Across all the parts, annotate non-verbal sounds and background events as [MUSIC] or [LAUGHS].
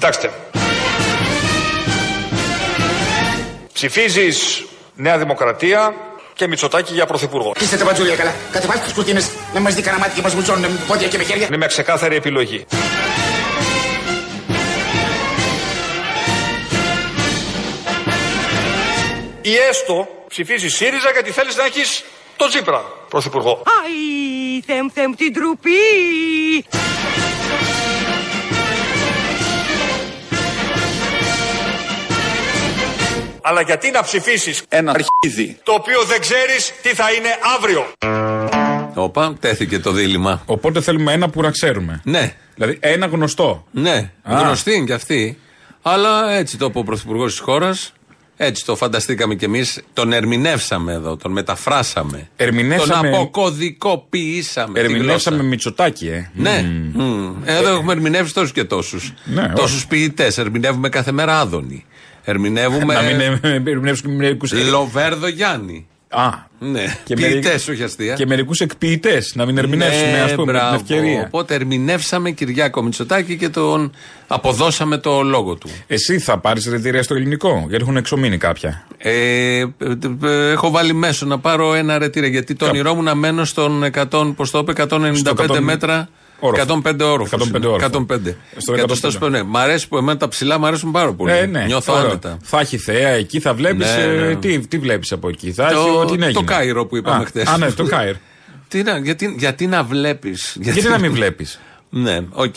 Κοιτάξτε. Ψηφίζεις Νέα Δημοκρατία και Μητσοτάκη για πρωθυπουργό. Είστε τα μπατζούλια καλά. Κατεβάστε τις κουρτίνες να μας δει κανένα μάτι και μας βουτσώνουν με πόδια και με χέρια. Είναι μια ξεκάθαρη επιλογή. Ή έστω ψηφίζει ΣΥΡΙΖΑ γιατί θέλεις να έχεις τον Τσίπρα πρωθυπουργό. Αϊ, θεμ θεμ την τρουπή. Αλλά γιατί να ψηφίσεις Ένα αρχίδι. το οποίο δεν ξέρεις τι θα είναι αύριο. Όπα, τέθηκε το δίλημα. Οπότε θέλουμε ένα που να ξέρουμε. Ναι, Δηλαδή ένα γνωστό. ναι, Α. γνωστή είναι κι αυτή. Αλλά έτσι το είπε ο Πρωθυπουργός της χώρας. Έτσι το φανταστήκαμε κι εμείς. Τον ερμηνεύσαμε εδώ, τον μεταφράσαμε. Ερμηνεύσαμε- Τον αποκωδικοποιήσαμε. τη Ερμηνεύσαμε γλώσσα. Μητσοτάκη, ε. Ναι. Μμ. Εδώ έχουμε ερμηνεύσει τόσους και τόσους. Ναι, Τόσους ποιητές. Ερμηνεύουμε κάθε μέρα Άδωνη. Ερμηνεύουμε. Να μην ε, ερμηνεύσουμε μερικού. Λοβέρδο Γιάννη. Α. Ναι. Και Ποιητές, μερικ- όχι αστεία. Και μερικούς εκποιητές. Να μην ερμηνεύσουμε, Ναι, ας πούμε, με την μπράβο. ευκαιρία. Οπότε ερμηνεύσαμε Κυριάκο Μητσοτάκη και τον αποδώσαμε το λόγο του. Εσύ θα πάρεις ρετηρία στο ελληνικό, γιατί έχουν εξομείνει κάποια. Ε, ε, ε, έχω βάλει μέσο να πάρω ένα ρετήρε γιατί το Κα- όνειρό μου να μένω στον 100, πώς το είπε, 195 100 μέτρα. Όροφο. 105 όροφο. 105 όροφο. 105. Στο Και 105. το στο ναι. Μ' αρέσει που εμένα τα ψηλά μου αρέσουν πάρα πολύ. Ε, ναι. Νιώθω Ωραίο. άνετα. Θα έχει θέα εκεί, θα βλέπεις. Ναι, ναι. τι τι βλέπεις από εκεί. Θα Το- έχει ό,τι το έγινε. Κάιρο που είπαμε Α, χθες. Α, ναι, το Κάιρο. [LAUGHS] Τι να, γιατί, γιατί να βλέπεις. Γιατί να μην [LAUGHS] βλέπεις; Ναι, οκ.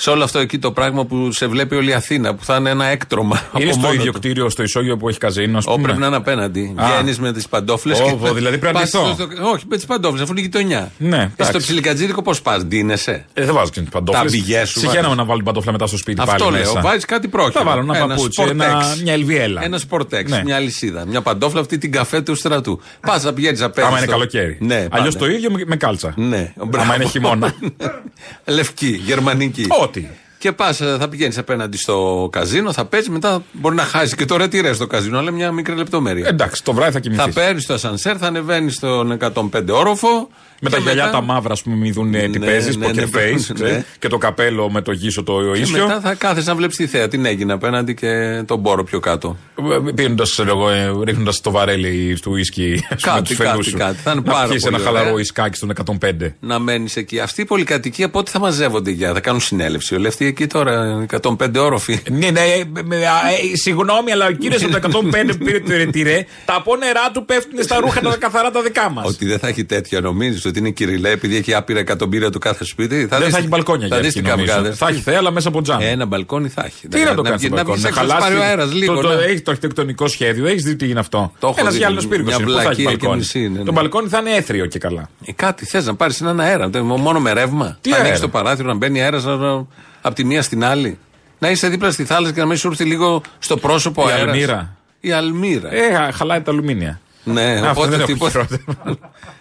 Σε όλο αυτό εκεί το πράγμα που σε βλέπει όλη η Αθήνα, που θα είναι ένα έκτρωμα. Είναι από στο μόνο ίδιο του. κτίριο, στο ισόγειο που έχει καζίνο. ας Ω, πούμε. πρέπει να είναι απέναντι. Α. Βγαίνεις με τις παντόφλες. Ω, δηλαδή πρέπει να ντυθώ. Όχι, με τις παντόφλες, αφού είναι γειτονιά. Ναι, Εσύ στο εντάξει. ψιλικατζίδικο πώς πας, ντύνεσαι; Ε, δεν βάζω και τις παντόφλες. Τα πηγές σου Συγχαίρομαι βάζεις. να βάλω την παντόφλα μετά στο σπίτι Αυτό πάλι λέω. μέσα. Βάζεις κάτι πρόχειρο. Θα βάλω ένα παπούτσι, ένα- σπορτέξ. μια ελβιέλα. Ένα σπορτέξ, Ναι. μια αλυσίδα. Μια παντόφλα αυτή την καφέ του στρατού. Πας να πηγαίνεις απέναντι. Άμα είναι στο- καλοκαίρι. Ναι, Αλλιώς πάνε. το ίδιο με, με κάλτσα. Ναι, Άμα είναι χειμώνα. [LAUGHS] Λευκή, γερμανική. Ό,τι. Και πας, θα πηγαίνεις απέναντι στο καζίνο, θα παίζεις, μετά μπορεί να χάσεις και το ρετυρές στο καζίνο, αλλά μια μικρή λεπτομέρεια. Εντάξει, το βράδυ θα θα κοιμηθείς. παίρνεις το ασανσέρ, θα ανεβαίνεις στον 105 όροφο. Με και τα γυαλιά μετά- τα μαύρα, ας πούμε, μην δουν ε, τι Ναι, παίζεις, ναι, poker ναι, face, ναι. ξέρεις, και το καπέλο με το γύσο το Και ίσιο. μετά θα κάθεσαι να βλέπεις τη θέα, την έγινε απέναντι και τον μπόρο πιο κάτω. Πίνοντας, ξέρω εγώ, ε, ρίχνοντας το βαρέλι του ουίσκι με Κάτι, τους φίλου κάτι, σου. κάτι. Θα είναι να πάρα πιεις ένα πολύ χαλαρό ωραία. ισκάκι στον 105. Να μένεις εκεί. Αυτή η πολυκατοικία πότε θα μαζεύονται για, θα κάνουν συνέλευση. Όλοι αυτοί εκεί τώρα, 105 όροφοι. [LAUGHS] Ναι, ναι, ε, με- ε, ε, συγγνώμη, αλλά ο κύριος από το 105 που πήρε το ρετυρέ, τα απόνερά του πέφτουν στα ρούχα τα καθαρά τα δικά μας. Ότι δεν θα έχει τέτοια, νομίζεις ότι είναι κυριλέ, επειδή έχει άπειρα εκατομμύρια του κάθε σπίτι. Δεν δεις- θα έχει μπαλκόνια θα για δεις εκεί, τι νομίζω. καυγάδες. Θα έχει θέα, αλλά μέσα από τζάμ. Ένα μπαλκόνι θα έχει. Τι να το κάνει βγει- στο να μπαλκόνι, βγεις να έξω, να χαλάσει. πάρει ο αέρας λίγο. το, το, να- έχει το αρχιτεκτονικό σχέδιο, έχεις δει τι είναι αυτό; Το έχω Ένας δει, γυάλινος πύργος μια είναι. Πού θα έχει βλακεία και μπαλκόνι; μισή είναι, Το ναι. μπαλκόνι θα είναι έθριο και καλά. Ε, κάτι θες να πάρεις έναν αέρα. τε- Μόνο με ρεύμα. Τι να ανοίξει αέρα; το παράθυρο, να μπαίνει αέρας από τη μία στην άλλη. Να είσαι δίπλα στη θάλασσα και να μην σου έρθει λίγο στο πρόσωπο Η αέρας. αλμύρα. Η αλμύρα. Ε, χαλάει τα αλουμίνια. ναι, αυτό οπότε δεν έχω τίποτα. χειρότερο.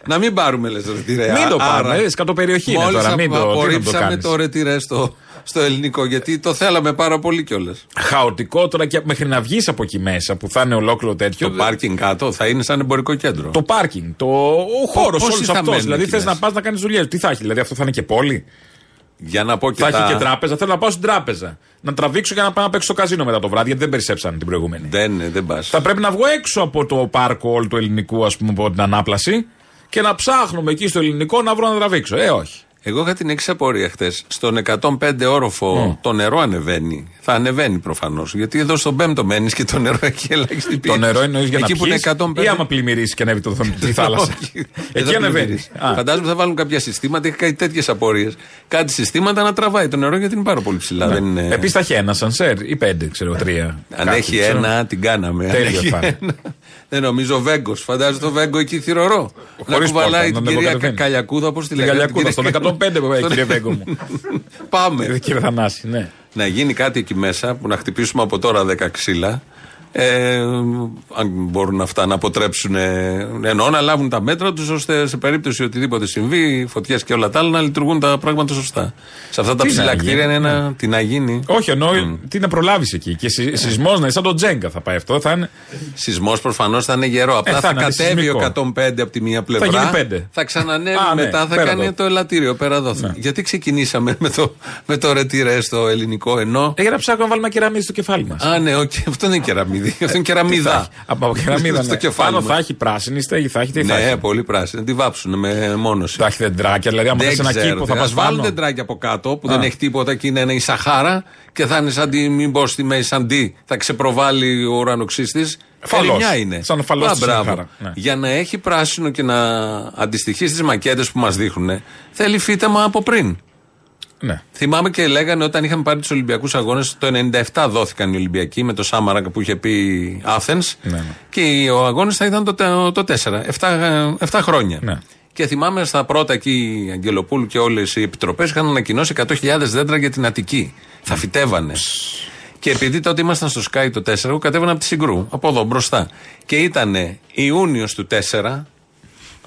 να μην πάρουμε λες ρετυρέ. Μην το Άρα, πάρουμε, ε, σκατοπεριοχή είναι μόλις τώρα, μην το- τι να το απορρίψαμε κάνεις. το ρετυρέ στο, στο ελληνικό γιατί το θέλαμε πάρα πολύ κιόλας. Χαοτικό τώρα και μέχρι να βγεις από εκεί μέσα που θα είναι ολόκληρο τέτοιο. Το πάρκινγκ κάτω θα είναι σαν εμπορικό κέντρο. Το πάρκινγκ, το, ο χώρος πόσοι όλος θα αυτός. μένουν Δηλαδή εκεί θες μέσα; να πας να κάνεις δουλειές. Τι θα έχει, δηλαδή αυτό θα είναι και πόλη; Για να πω και θα τα... έχει και τράπεζα. Θέλω να πάω στην τράπεζα. Να τραβήξω για να πάω να παίξω στο καζίνο μετά το βράδυ, γιατί δεν περισσέψαν την προηγούμενη. Δεν, δεν πας. Θα πρέπει να βγω έξω από το πάρκο όλου του ελληνικού, ας πούμε, από την ανάπλαση και να ψάχνουμε εκεί στο ελληνικό να βρω να τραβήξω. Ε, όχι. Εγώ είχα την εξής απορία χθες. Στον 105 όροφο το νερό ανεβαίνει. Θα ανεβαίνει προφανώς. Γιατί εδώ στον 5ο μένεις και το νερό έχει ελάχιστη Το πίεση. νερό εννοείς για Εκεί να που είναι πιείς 105. ή άμα πλημμυρίσει και ανέβει το, τη [LAUGHS] θάλασσα; Όχι, δεν Εκεί θα ανεβαίνει. πλημμυρίσει. Φαντάζομαι θα βάλουν κάποια συστήματα. Έχει κάτι τέτοιες απορίες. Κάτι συστήματα να τραβάει το νερό γιατί είναι πάρα πολύ ψηλά. Δεν είναι... Επίσης θα έχει ένα σανσέρ ή πέντε, ξέρω, τρία. Αν Κάτι, έχει ξέρω. ένα, την κάναμε. Αν Τέλειο έχει θα είναι. ένα. Δεν νομίζω Βέγκος. Φαντάζομαι το Βέγκο εκεί θηρορό. Να Χωρίς κουβαλάει πόρτα, την να κυρία ανεβοκατεβαίνει. Καλιακούδα, πώ τη Την λέγανε. Καλιακούδα, την στον κυρία- 105, Στον- κύριε Βέγκο μου. Πάμε. Κύριε Θανάση, ναι. να γίνει κάτι εκεί μέσα που να χτυπήσουμε από τώρα 10 ξύλα. Ε, αν μπορούν αυτά να αποτρέψουν, ε, εννοώ να λάβουν τα μέτρα τους ώστε σε περίπτωση οτιδήποτε συμβεί, φωτιές και όλα τα άλλα, να λειτουργούν τα πράγματα σωστά. Σε αυτά τα Τι ψηλά να κτίρια γίνει, είναι ένα. Τι να γίνει. Όχι, εννοώ τι να προλάβεις εκεί. Και σεισμός να είναι σαν το Τζένγκα θα πάει αυτό. Θα είναι. Σεισμός προφανώς θα είναι γερό. Απλά θα θα, είναι κατέβει ο σεισμικό. 105 από τη μία πλευρά. γίνει πέντε. Θα ξανανεύει Α, ναι, μετά, θα πέρα κάνει εδώ. το ελατήριο πέρα εδώ. Γιατί ξεκινήσαμε με το, με το ρετιρέ στο ελληνικό ενώ. Ε, για να ψάχνουμε να βάλουμε κεραμίδι στο κεφάλι μας. Α, ναι, οκ, αυτό δεν είναι κεραμίδι. [LAUGHS] Αυτό είναι κεραμίδα. Από κεραμίδα. [LAUGHS] Στο ναι. κεφάλι Πάνω μας. θα έχει πράσινη στέγη, θα έχει τι θα Ναι, έχει. πολύ πράσινη. Να τη βάψουν με μόνωση. Θα έχει δεντράκια, δηλαδή άμα Δεν θες ένα ξέρω. κήπο θα Ας πας βάλουν πάνω. δεντράκια από κάτω που Α. δεν έχει τίποτα και είναι ένα η Σαχάρα και θα είναι σαν τη, μην πω στη μέση, σαν τι, θα ξεπροβάλλει ο ουρανοξύστης. Φαλός. Μια είναι. Σαν ο φαλός Α, της μπράβο. Σαχάρα. Ναι. Για να έχει πράσινο και να αντιστοιχεί στις μακέτες που μας δείχνουν, θέλει φύτεμα από πριν. Ναι. Θυμάμαι και λέγανε όταν είχαμε πάρει τους Ολυμπιακούς Αγώνες, το 97 δόθηκαν οι Ολυμπιακοί με το Σάμαρακα που είχε πει Athens. Ναι, ναι. Και ο αγώνα θα ήταν το, τε- το 4, 7, χρόνια. Ναι. Και θυμάμαι στα πρώτα εκεί η Αγγελοπούλου και όλες οι επιτροπές είχαν ανακοινώσει 100.000 δέντρα για την Αττική. Θα φυτεύανε. Και επειδή τότε ήμασταν στο Sky το 4, εγώ κατέβαινα από τη Συγκρού, από εδώ μπροστά. Και ήταν Ιούνιος του 4,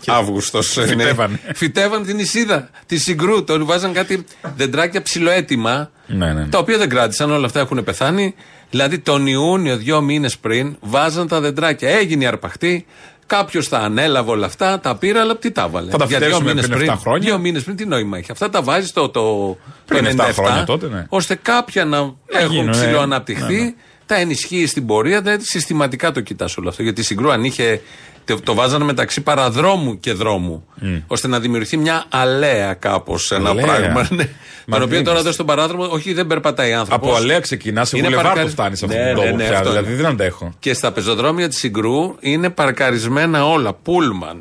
Αύγουστος. φυτεύανε. Φυτεύανε την Ισίδα, τη Συγκρού. Τον βάζαν κάτι δεντράκια ψηλοέτοιμα. Ναι, ναι. Τα οποία δεν κράτησαν, όλα αυτά έχουν πεθάνει. Δηλαδή τον Ιούνιο, δύο μήνες πριν, βάζαν τα δεντράκια. Έγινε η αρπαχτή. Κάποιος τα ανέλαβε όλα αυτά, τα πήρε, αλλά τι τα βάλε; Θα τα Για δύο φυτέψουμε μήνες πριν 7 χρόνια. Δύο μήνες πριν, τι νόημα έχει; Αυτά τα βάζει το, το, Πριν το 7 97, χρόνια τότε, ναι. ώστε κάποια να, έχουν γίνουν, ε, ψηλοαναπτυχθεί, ναι, ναι. τα ενισχύει στην πορεία. Δηλαδή συστηματικά το κοιτάς όλο αυτό. Γιατί η Συγκρού αν είχε. Το, το βάζανε μεταξύ παραδρόμου και δρόμου. ώστε να δημιουργηθεί μια αλέα κάπως ένα Αλέα. πράγμα. Ναι. Μα Τον οποίο δείχνεις. τώρα εδώ στον παράδρομο, όχι δεν περπατάει άνθρωπος. Από αλέα ξεκινάς, σε Είναι βουλεβάρ παρκαρι- που φτάνεις σε Ναι, αυτόν τον ναι, τόπο ναι, πια. αυτό Δηλαδή είναι. δεν αντέχω. Και στα πεζοδρόμια της Συγκρού είναι παρκαρισμένα όλα. Πούλμαν,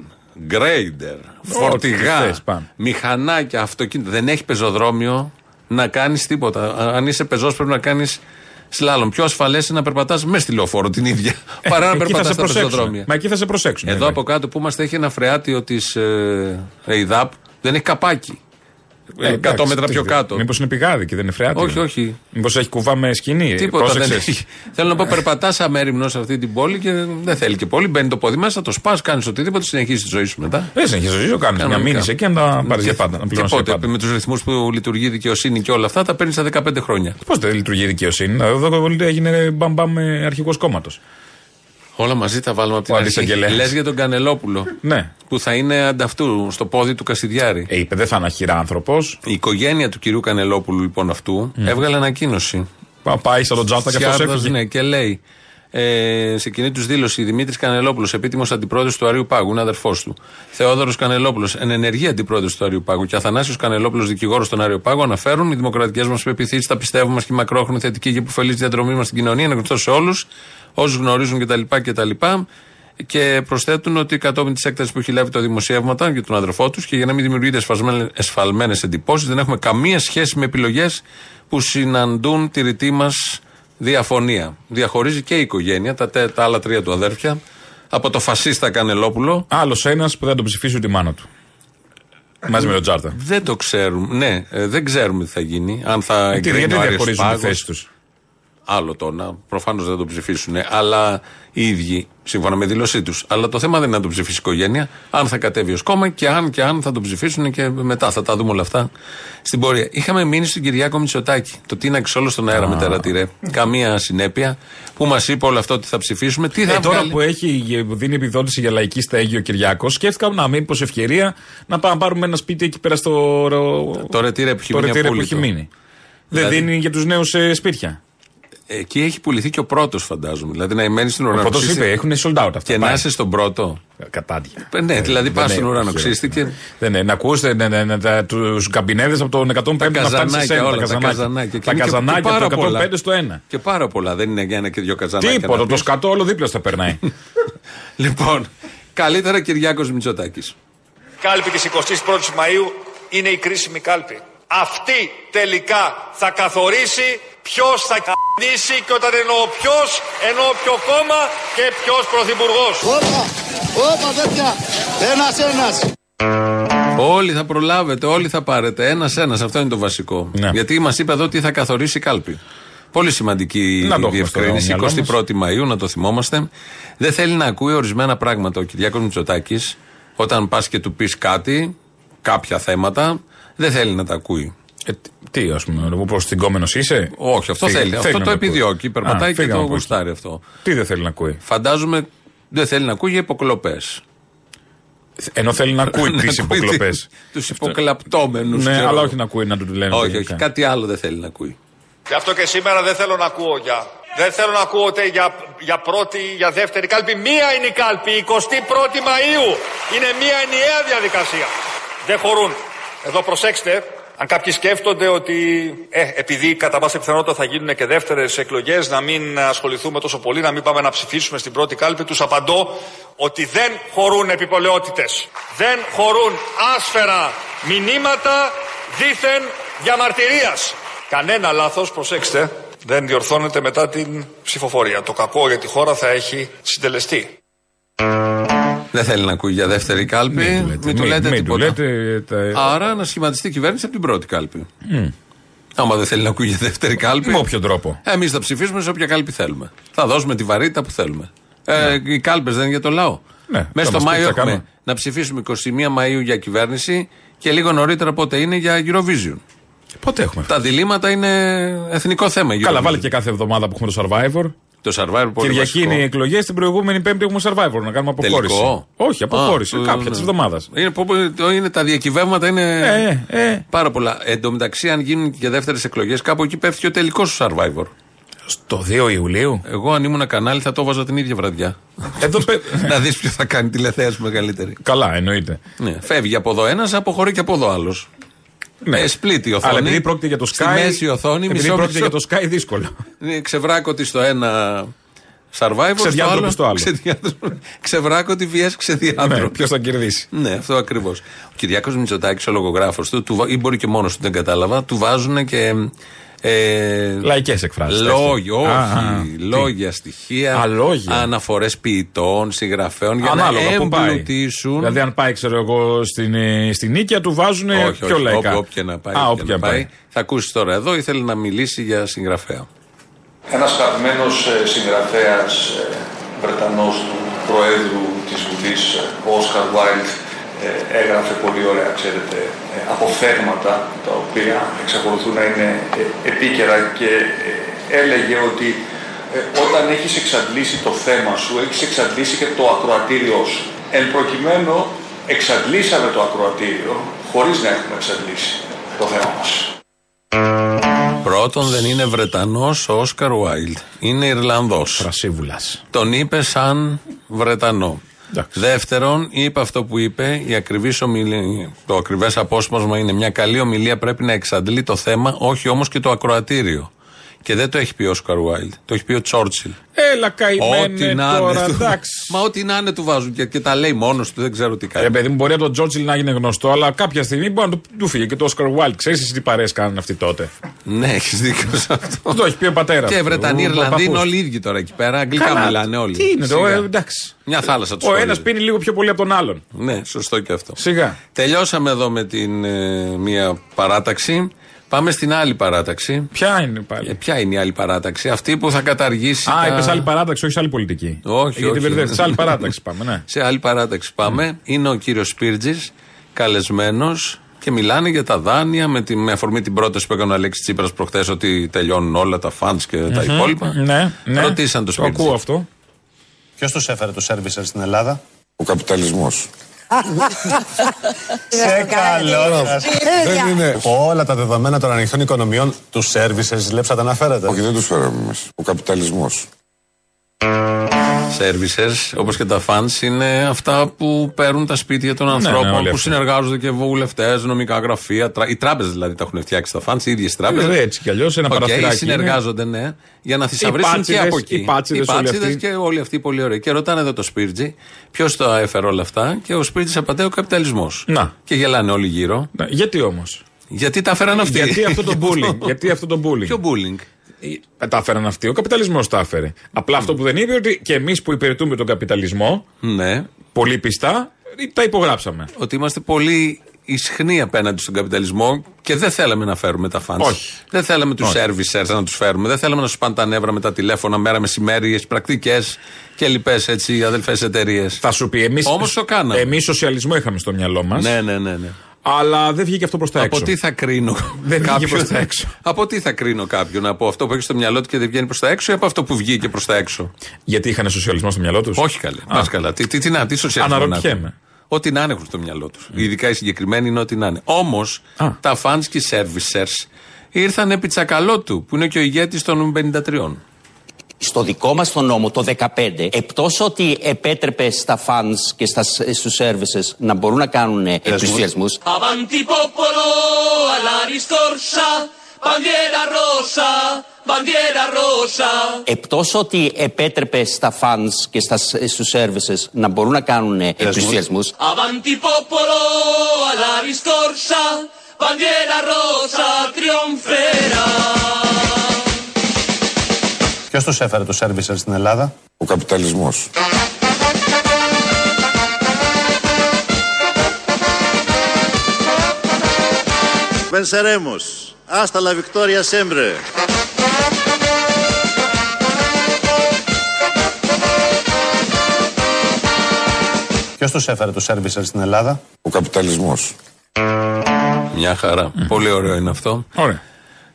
γκρέιντερ, φορτηγά, θες, πάμε. μηχανάκια, αυτοκίνητα. Δεν έχει πεζοδρόμιο να κάνεις τίποτα. Α- Αν είσαι πεζός, πρέπει να κάνεις σλάλομ. Πιο ασφαλές είναι να περπατάς μέσα στη λεωφόρο την ίδια. παρά να Ε, Εκεί θα περπατάς σε στα προσέξουν. πεζοδρόμια. Μα εκεί θα σε προσέξουν. Εδώ ναι. από κάτω που είμαστε έχει ένα φρεάτιο της ε, ΕΙΔΑΠ. Δεν έχει καπάκι. Ε, 100 μέτρα πιο κάτω. Μήπως είναι πηγάδι και δεν είναι φρεάτιο. Όχι, όχι. Μήπως έχει κουβά με σκηνή. Τίποτα δεν Πρόσεξες. έχει. Θέλω να πω, περπατάς αμέριμνο σε αυτή την πόλη και δεν θέλει και πόλη. Μπαίνει το πόδι μέσα, το σπάς, κάνεις οτιδήποτε, συνεχίζεις τη ζωή σου μετά. Δεν συνεχίζει ζωή, κάνεις μια Κανονικά. μήνυση εκεί να τα πάρεις για πάντα. Να και πληρώνεις για πότε, πάντα. με τους ρυθμούς που λειτουργεί η δικαιοσύνη και όλα αυτά, τα παίρνεις στα 15 χρόνια. Πώς δεν λειτουργεί η δικαιοσύνη. Εδώ έγινε μπαμπαμ αρχηγός κόμματος. Όλα μαζί τα βάλουμε από την Ο αρχή. αντισαγγελέας. Λες για τον Κανελόπουλο. Ναι. Που θα είναι ανταυτού στο πόδι του Κασιδιάρη. Ε, είπε δεν θα είναι αχυρά άνθρωπος. Η οικογένεια του κυρίου Κανελόπουλου λοιπόν αυτού έβγαλε ανακοίνωση. Πάει σαν τον Τζάτα και αυτό Σιάρδας, έφυγε. ναι, και λέει ε, σε κοινή τους δήλωση Δημήτρης Κανελόπουλος, επίτιμος αντιπρόεδρος του Αρίου Πάγου, είναι αδερφός του. Θεόδωρος Κανελόπουλος, εν ενεργή αντιπρόεδρος του Αρίου Πάγου. Και Αθανάσιος Κανελόπουλος, δικηγόρος στον Άριο Πάγο, αναφέρουν οι δημοκρατικές μας πεπιθήσεις, τα πιστεύουμε μας και η μακρόχρονη θετική και υποφελής διαδρομή μας στην κοινωνία είναι γνωστός σε όλους, όσους γνωρίζουν κτλ. κτλ. Και προσθέτουν ότι κατόπιν της έκταση που έχει λάβει το δημοσιεύματα για τον αδερφό τους και για να μην δημιουργείται εσφαλμένες εντυπώσεις, δεν έχουμε καμία σχέση με επιλογές που συναντούν τη ρητή μας διαφωνία. Διαχωρίζει και η οικογένεια, τα, τε- τα άλλα τρία του αδέρφια, από το φασίστα Κανελόπουλο. Άλλος ένας που δεν τον ψηφίσει ούτε η μάνα του. Μαζί με τον Τζάρτα. Δεν το ξέρουμε. Ναι, ε, δεν ξέρουμε τι θα γίνει. Αν θα Τι, εγκρίνει γιατί ο Άριος διαχωρίζουν τη Πάγος. θέση τους; Άλλο το να. Προφανώς δεν το ψηφίσουν. Αλλά οι ίδιοι, σύμφωνα με δήλωσή τους. Αλλά το θέμα δεν είναι να το ψηφίσει η οικογένεια. Αν θα κατέβει ως κόμμα και αν και αν θα το ψηφίσουν και μετά θα τα δούμε όλα αυτά στην πορεία. Είχαμε μείνει στον Κυριάκο Μητσοτάκη. Το τίναξε όλο στον αέρα με τερατηρέ. Καμία συνέπεια. Που μας είπε όλο αυτό ότι θα ψηφίσουμε. Τι θα Ε, τώρα βγάλει; που έχει, που δίνει επιδότηση για λαϊκή στέγη ο Κυριάκος, σκέφτηκα να μείνει πως ευκαιρία να πάμε να πάρουμε ένα σπίτι εκεί πέρα στο. Το ρετήρε που έχει το μείνει ρετήρε που απόλυτο. έχει μείνει. Δηλαδή- Δεν δίνει για τους νέους σπίτια. Εκεί έχει πουληθεί και ο πρώτος, φαντάζομαι. Δηλαδή να μένει στην Ο πρώτος ουρανοξύστη. είπε: Έχουν sold out αυτά. Και να είσαι στον πρώτο. Κατάδια. Ε, Ναι, δηλαδή πας δεν στον έχει, ουρανοξύστη και. Δεν είναι. Να ακούσετε ναι, ναι, ναι, τα- τους καμπινέδες από τον 105 Τα να φτάνει σε καζανάκια σένα. όλα, Τα τα καζανάκια. καζανάκια. Και Τα είναι και- καζανάκια και από πάρα το πολλά. 105 στο 1. Και πάρα πολλά. Δεν είναι για ένα και δυο καζανάκια. Τίποτα, να το πεις. σκατό όλο δίπλα στο περνάει. [LAUGHS] Λοιπόν, καλύτερα Κυριάκος Μητσοτάκης. Κάλπη της 21ης Μαΐου είναι η κρίσιμη κάλπη. Αυτή τελικά θα καθορίσει ποιος θα κ***νήσει και όταν εννοώ ποιος, εννοώ ποιο κόμμα και ποιος πρωθυπουργός. Όπα, όπα τέτοια, ένας ένας. Όλοι θα προλάβετε, όλοι θα πάρετε. Ένα-ένα, αυτό είναι το βασικό. Ναι. Γιατί μας είπε εδώ τι θα καθορίσει η κάλπη. Πολύ σημαντική Να το έχουμε στο διευκρίνηση. μυαλό 21η Μαου, να το θυμόμαστε. Δεν θέλει να ακούει ορισμένα πράγματα ο Κυριάκος Μητσοτάκης. Όταν πας και του πεις κάτι, κάποια θέματα, δεν θέλει να τα ακούει. Ε, τι, ας πούμε, όπω τυγκόμενο είσαι; Όχι, αυτό Φύγε- θέλει. Αυτό να το ακούει. επιδιώκει. Περπατάει Α, και φύγε να το ακούει. γουστάρει αυτό. Τι δεν θέλει να ακούει; Φαντάζομαι δεν θέλει να ακούει για υποκλοπές. Ενώ θέλει να ακούει [LAUGHS] τις υποκλοπές. Τους υποκλαπτόμενους. Ναι, αλλά όχι να ακούει να του το λένε. Όχι, όχι. γενικά. Κάτι άλλο δεν θέλει να ακούει. Γι' αυτό και σήμερα δεν θέλω να ακούω για. Δεν θέλω να ακούω ούτε για, για πρώτη, για δεύτερη κάλπη. Μία είναι η κάλπη, 21η Μαΐου. Είναι μία ενιαία διαδικασία. Δεν χωρούν. Εδώ προσέξτε, αν κάποιοι σκέφτονται ότι ε, επειδή κατά πάσα πιθανότητα θα γίνουν και δεύτερες εκλογές, να μην ασχοληθούμε τόσο πολύ, να μην πάμε να ψηφίσουμε στην πρώτη κάλπη, τους απαντώ ότι δεν χωρούν επιπολαιότητες. Δεν χωρούν άσφαιρα μηνύματα δήθεν διαμαρτυρίας. Κανένα λάθος, προσέξτε, δεν διορθώνεται μετά την ψηφοφορία. Το κακό για τη χώρα θα έχει συντελεστεί. Δεν θέλει να ακούει για δεύτερη κάλπη. Μην του λέτε, μην του τίποτα. λέτε τα- Άρα να σχηματιστεί κυβέρνηση από την πρώτη κάλπη. Άμα δεν θέλει να ακούει για δεύτερη κάλπη. Με όποιο τρόπο. Εμείς θα ψηφίσουμε σε όποια κάλπη θέλουμε. Θα δώσουμε τη βαρύτητα που θέλουμε. Ε, οι κάλπες δεν είναι για το λαό. Ναι, Μέσα θα στο μας πει Μάιο τι θα έχουμε κάνουμε. να ψηφίσουμε 21 Μαου για κυβέρνηση και λίγο νωρίτερα πότε είναι για Eurovision. Πότε έχουμε Τα διλήμματα είναι εθνικό θέμα. η Καλά, Eurovision. βάλε και κάθε εβδομάδα που έχουμε το survivor. Το Survivor πολύ Κυριακή βασικό. είναι οι εκλογές, την προηγούμενη Πέμπτη έχουμε survivor να κάνουμε αποχώρηση. Τελικό. Όχι, αποχώρηση. Α, κάποια ε, τη ναι. εβδομάδα. Είναι, πω- πω- είναι, τα διακυβεύματα είναι Ε, ε. πάρα πολλά. Εν τω μεταξύ, αν γίνουν και δεύτερες εκλογές, κάπου εκεί πέφτει και ο τελικός του Survivor. Στο 2 Ιουλίου; Εγώ, αν ήμουν κανάλι, θα το βάζα την ίδια βραδιά. Εδώ πέ... [LAUGHS] να δεις ποιο θα κάνει τηλεθέαση μεγαλύτερη. Καλά, εννοείται. Ναι, φεύγει από εδώ ένας, αποχωρεί και από εδώ άλλος. Ναι. Ε, split η οθόνη. Αλλά επειδή πρόκειται για το Sky. Στη μέση η οθόνη, επειδή μισό πρόκειται μισό. για το Sky, δύσκολο. Είναι ξεβράκωτη στο ένα survivor. Ξεδιάντροπη στο άλλο. ξεδιάντροπη- Ξεβράκωτη vs ξεδιάντροπη. ναι, Ποιος θα κερδίσει. Ναι, αυτό ακριβώς. Ο Κυριάκος Μητσοτάκης, ο λογογράφος του, του, βα- ή μπορεί και μόνος του, δεν κατάλαβα, του βάζουν και. Ε, Λαϊκές εκφράσεις. Λόγια, όχι. Α, α, τι; λόγια, στοιχεία. Α, λόγια. Αναφορές ποιητών, συγγραφέων για Ανάλογα να που πάει. εμπλουτίσουν. Δηλαδή, αν πάει, ξέρω εγώ, στην, ε, στην Νίκαια, του βάζουν όχι, πιο όχι, λαϊκά. όπου- όποια να πάει. Α, όποια όποια να πάει. Θα ακούσεις τώρα εδώ, ήθελε να μιλήσει για συγγραφέα. Ένας αγαπημένος ε, συγγραφέας ε, Βρετανός του Προέδρου της Βουλής, ε, ο Όσκαρ Βάιλτ, ε, έγραφε πολύ ωραία, ξέρετε, ε, αποφθέγματα τα οποία εξακολουθούν να είναι ε, επίκαιρα και ε, έλεγε ότι ε, όταν έχεις εξαντλήσει το θέμα σου, έχεις εξαντλήσει και το ακροατήριό σου. Εν προκειμένου, εξαντλήσαμε το ακροατήριο χωρίς να έχουμε εξαντλήσει το θέμα μας. Πρώτον, δεν είναι Βρετανός ο Όσκαρ Βάιλντ. Είναι Ιρλανδός. Φρασίβουλα. Τον είπε σαν Βρετανό. Εντάξει. Δεύτερον, είπε αυτό που είπε, η ακριβής ομιλία, το ακριβές απόσπασμα είναι μια καλή ομιλία πρέπει να εξαντλεί το θέμα, όχι όμως και το ακροατήριο. Και δεν το έχει πει ο Όσκαρ Βάιλντ, το έχει πει ο Τσόρτσιλ. Έλα, Ό,τι καημένε να τώρα, είναι. του- εντάξει. [LAUGHS] Μα ό,τι να είναι του βάζουν και, και τα λέει μόνος του, δεν ξέρω τι Ρε κάνει. παιδί μου, μπορεί από τον Τζόρτσιλ να γίνει γνωστό, αλλά κάποια στιγμή μπορεί να του, του φύγει και το Όσκαρ Βάιλτ. Ξέρεις εσύ τι παρέες κάνουν αυτοί τότε; ναι, έχεις δίκιο σε αυτό. Το έχει πει ο πατέρας. και Βρετανοί, Ιρλανδοί είναι όλοι οι ίδιοι τώρα εκεί πέρα. Αγγλικά μιλάνε όλοι. Τι είναι το, Σιγά. ε, εντάξει. Μια θάλασσα τους Ο ένας πίνει λίγο πιο πολύ από τον άλλον. Ναι, σωστό και αυτό. Σιγά. Τελειώσαμε εδώ με την ε, μία παράταξη. Πάμε στην άλλη παράταξη. Ποια είναι Ε, πάλι. ποια είναι η άλλη παράταξη, αυτή που θα καταργήσει. Α, τα- είπες άλλη παράταξη, όχι σε άλλη πολιτική. Όχι, Γιατί όχι. μπερδεύεις. Σε άλλη παράταξη πάμε, ναι. [LAUGHS] Σε άλλη παράταξη πάμε. Είναι ο κύριος Σπίρτζης, καλεσμένος και μιλάνε για τα δάνεια με, τη, με αφορμή την πρόταση που έκανε ο Αλέξης Τσίπρας προχθές ότι τελειώνουν όλα τα funds και τα υπόλοιπα. Ναι, ναι. Ρωτήσαν το Το Σπίρτζη. ακούω αυτό. Ποιος τους έφερε το servicer στην Ελλάδα, Ο καπιταλισμός. Σε καλό σας. Δεν είναι. Όλα τα δεδομένα των ανοιχτών οικονομιών τους services ζηλέψατε να φέρετε. Όχι, δεν τους φέραμε μέσα. Ο καπιταλισμός. Services, όπως και τα funds, είναι αυτά που παίρνουν τα σπίτια των ανθρώπων, ναι, όλοι που αυτοί. συνεργάζονται και βουλευτές, νομικά γραφεία. Τρα... Οι τράπεζες δηλαδή τα έχουν φτιάξει τα funds, οι ίδιες τράπεζες. Ε, έτσι κι αλλιώς, ένα παραθυράκι συνεργάζονται, ναι, για να θησαυρίσουν και πάτσιδες, από εκεί. οι πάτσιδες όλοι αυτοί. και όλοι αυτοί πολύ ωραίοι. Και ρωτάνε εδώ το Σπίρτζι, ποιος το έφερε όλα αυτά, και ο Σπίρτζι απαντάει ο καπιταλισμός. Να. Και γελάνε όλοι γύρω. Ναι, Γιατί όμως; Γιατί τα έφεραν αυτοί. Γιατί αυτό το [LAUGHS] bullying; Γιατί αυτό το bullying; Ποιο bullying; Ε, Τα έφεραν αυτοί. Ο καπιταλισμός τα έφερε. Απλά αυτό που δεν είπε ότι και εμείς που υπηρετούμε τον καπιταλισμό, Ναι, πολύ πιστά, τα υπογράψαμε. ότι είμαστε πολύ ισχνή απέναντι στον καπιταλισμό και δεν θέλαμε να φέρουμε τα φαντ. Όχι. Δεν θέλαμε τους Όχι. servicers να τους φέρουμε. Δεν θέλαμε να σου πάνε τα νεύρα με τα τηλέφωνα μέρα μεσημέρι, πρακτικές και λοιπές έτσι αδελφές εταιρείες. Θα σου πει, εμείς. Όμως το κάναμε. Εμείς σοσιαλισμό είχαμε στο μυαλό μας. Ναι, ναι, ναι. ναι. Αλλά δεν βγήκε αυτό προς τα έξω. Από τι θα κρίνω Δεν βγήκε προς τα έξω. Από τι θα κρίνω κάποιον, από αυτό που έχει στο μυαλό του και δεν βγαίνει προς τα έξω ή από αυτό που βγήκε προς τα έξω; Γιατί είχαν σοσιαλισμό στο μυαλό τους; Όχι καλέ. Πας καλά. Τι, τι, τι, να, τι σοσιαλισμό να Αναρωτιέμαι. έχουν. Ό,τι να είναι έχουν στο μυαλό τους. Ειδικά οι συγκεκριμένοι είναι ό,τι να είναι. Όμως Α. τα fans και οι servicers ήρθαν επί τσακαλώτου, που είναι και ο ηγέτης των 53. Στο δικό μας το νόμο το 15, εκτός ότι επέτρεπε στα fans και στα, στους services να μπορούν να κάνουν επιστουσιασμούς, Avanti popolo alla riscorsa, bandiera rosa, bandiera rosa. εκτός ότι επέτρεπε στα fans και στα, στους services να μπορούν να κάνουν επιστουσιασμούς, Avanti popolo alla riscorsa, bandiera rosa trionferà. Ποιος τους έφερε το servicer στην Ελλάδα, Ο καπιταλισμός. Venceremos. Hasta la victoria siempre. Ποιος τους έφερε το servicer στην Ελλάδα, Ο καπιταλισμός. Μια χαρά. Πολύ ωραίο είναι αυτό. Ωραία.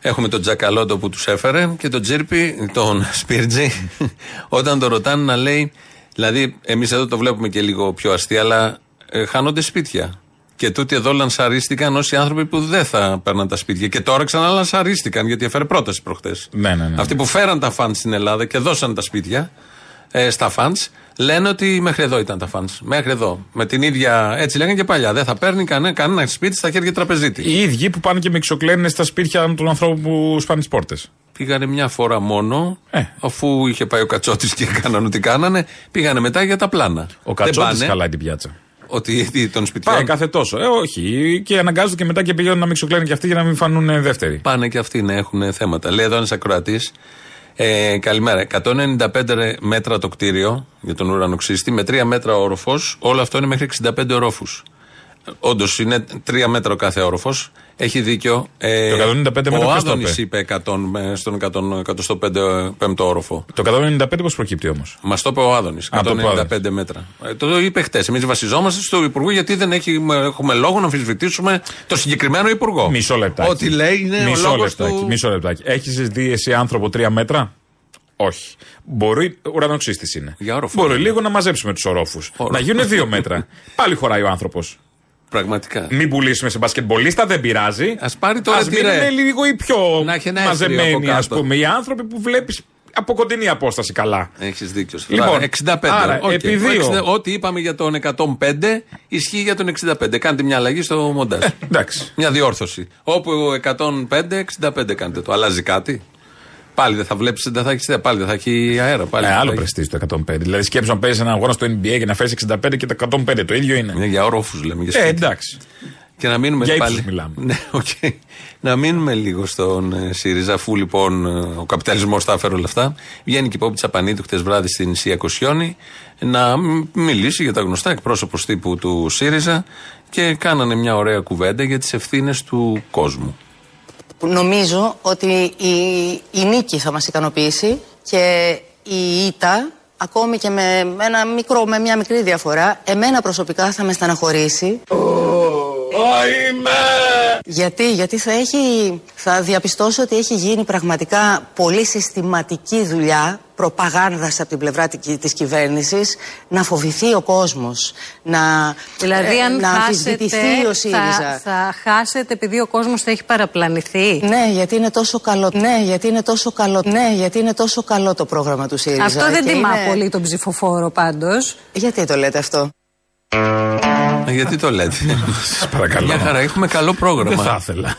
Έχουμε τον Τζακαλώτο που τους έφερε και τον Τζίρπι, τον Σπίρτζι, [LAUGHS] όταν το ρωτάνε να λέει. Δηλαδή, εμείς εδώ το βλέπουμε και λίγο πιο αστεία, αλλά ε, χάνονται σπίτια. Και τούτοι εδώ λανσαρίστηκαν όσοι άνθρωποι που δεν θα παίρναν τα σπίτια. Και τώρα ξανά λανσαρίστηκαν γιατί έφερε πρόταση προχτές. Ναι, ναι, ναι. Αυτοί που φέραν τα φαντ στην Ελλάδα και δώσαν τα σπίτια ε, στα φαντς, λένε ότι μέχρι εδώ ήταν τα φαντ. Μέχρι εδώ. Με την ίδια. Έτσι λέγανε και παλιά. Δεν θα παίρνει κανένα, κανένα σπίτι στα χέρια τραπεζίτη. Οι ίδιοι που πάνε και με εξοκλαίνουν στα σπίτια των ανθρώπων που σπάνε τις πόρτες. Πήγανε μια φορά μόνο, Ε. αφού είχε πάει ο Κατσότης και κάνανε ό,τι κάνανε, πήγανε μετά για τα πλάνα. Ο Δεν Κατσότης πάνε χαλάει την πιάτσα. Ότι τι, των σπιτιών. Πάει κάθε τόσο. Ε, όχι. Και αναγκάζονται και μετά και πηγαίνουν να μην ξοκλαίνουν και αυτοί για να μην φανούν ε, δεύτεροι. Πάνε και αυτοί να έχουν θέματα. Λέει εδώ ένα ακροατή. Ε, καλημέρα. 195 μέτρα το κτίριο για τον ουρανοξύστη, με 3 μέτρα όροφος. Όλο αυτό είναι μέχρι 65 ορόφους. Όντως είναι 3 μέτρα ο κάθε όροφος. Έχει δίκιο. Ε, Το 195 μέτρα Ο ποιος το Άδωνης είπε; είπε 100 με- στον 105ο όροφο. Το 195 πώς προκύπτει όμως; Μας το είπε ο Άδωνης. Α, το είπε ο 195 μέτρα. Ε, το είπε χτες. Εμείς βασιζόμαστε στο Υπουργό γιατί δεν έχει, έχουμε λόγο να αμφισβητήσουμε το συγκεκριμένο Υπουργό. Μισό λεπτάκι. Ό,τι λέει είναι μισό ο λόγος λεπτάκι, του. Μισό λεπτάκι. Έχεις δει εσύ άνθρωπο τρία μέτρα; Όχι. Μπορεί, ουρανοξύστης είναι. Για όροφο. Μπορεί λίγο να μαζέψουμε τους ορόφους. Όροφο. Να γίνουν δύο μέτρα. [LAUGHS] Πάλι χωράει ο άνθρωπος. Πραγματικά. Μην πουλήσουμε σε μπασκετμπολίστα, δεν πειράζει. Ας πάρει τώρα Ας τη ρε. μείνουμε λίγο οι πιο Να έχει ένα αίθριο από μαζεμένοι, ας κάτω. πούμε. Οι άνθρωποι που βλέπεις από κοντινή απόσταση καλά. Έχεις δίκιο. Λοιπόν, 65. άρα, Οκ. επειδή ο- 60, Ό,τι είπαμε για τον 105 ισχύει για τον 65. Κάντε μια αλλαγή στο μοντάζ. Εντάξει. Μια διόρθωση. Όπου 105, 65 κάντε το. Αλλάζει κάτι. Πάλι δεν θα βλέπεις, δεν θα έχεις πάλι δεν θα έχει αέρα. Πάλι Ε, δεν θα άλλο έχει. πρεστίζ το 105. Δηλαδή σκέψου να παίζεις ένα αγώνα στο NBA και να φέρεις 65 και το 105. Το ίδιο είναι. Είναι για ορόφους λέμε. Για Ε, σπίτι. εντάξει. Και να μείνουμε Για πάλι. ύψους μιλάμε. Ναι, οκ. Να μείνουμε λίγο στον ε, ΣΥΡΙΖΑ, αφού λοιπόν ε, ο καπιταλισμός τα έφερε όλα αυτά. Βγαίνει και η Πόπη Τσαπανίδου χτες βράδυ στην Σία Κοσιώνη να μ- μιλήσει για τα γνωστά εκπρόσωπο τύπου του ΣΥΡΙΖΑ και κάνανε μια ωραία κουβέντα για τις ευθύνες του κόσμου. Νομίζω ότι η, η νίκη θα μας ικανοποιήσει και η ήττα, ακόμη και με, ένα μικρό, με μια μικρή διαφορά, εμένα προσωπικά θα με στεναχωρήσει. Γιατί, γιατί θα, έχει, θα διαπιστώσω ότι έχει γίνει πραγματικά πολύ συστηματική δουλειά προπαγάνδας από την πλευρά τη- της κυβέρνησης να φοβηθεί ο κόσμος, να, Δηλαδή, ε, αν να χάσετε, αμφισβητηθεί ο ΣΥΡΙΖΑ. θα, θα χάσετε επειδή ο κόσμος θα έχει παραπλανηθεί; Ναι, γιατί είναι τόσο καλό. Ναι, γιατί είναι τόσο καλό. Ναι, γιατί είναι τόσο καλό το πρόγραμμα του ΣΥΡΙΖΑ. Αυτό δεν και τιμά είναι- πολύ τον ψηφοφόρο πάντως. Γιατί το λέτε αυτό; Ε, Γιατί το λέτε; Σας παρακαλώ. Μια χαρά, έχουμε καλό πρόγραμμα. Δεν θα ήθελα.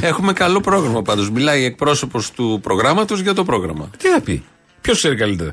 έχουμε καλό πρόγραμμα πάντως. Μιλάει εκπρόσωπος του προγράμματος για το πρόγραμμα. Τι θα πει; Ποιος ξέρει καλύτερα;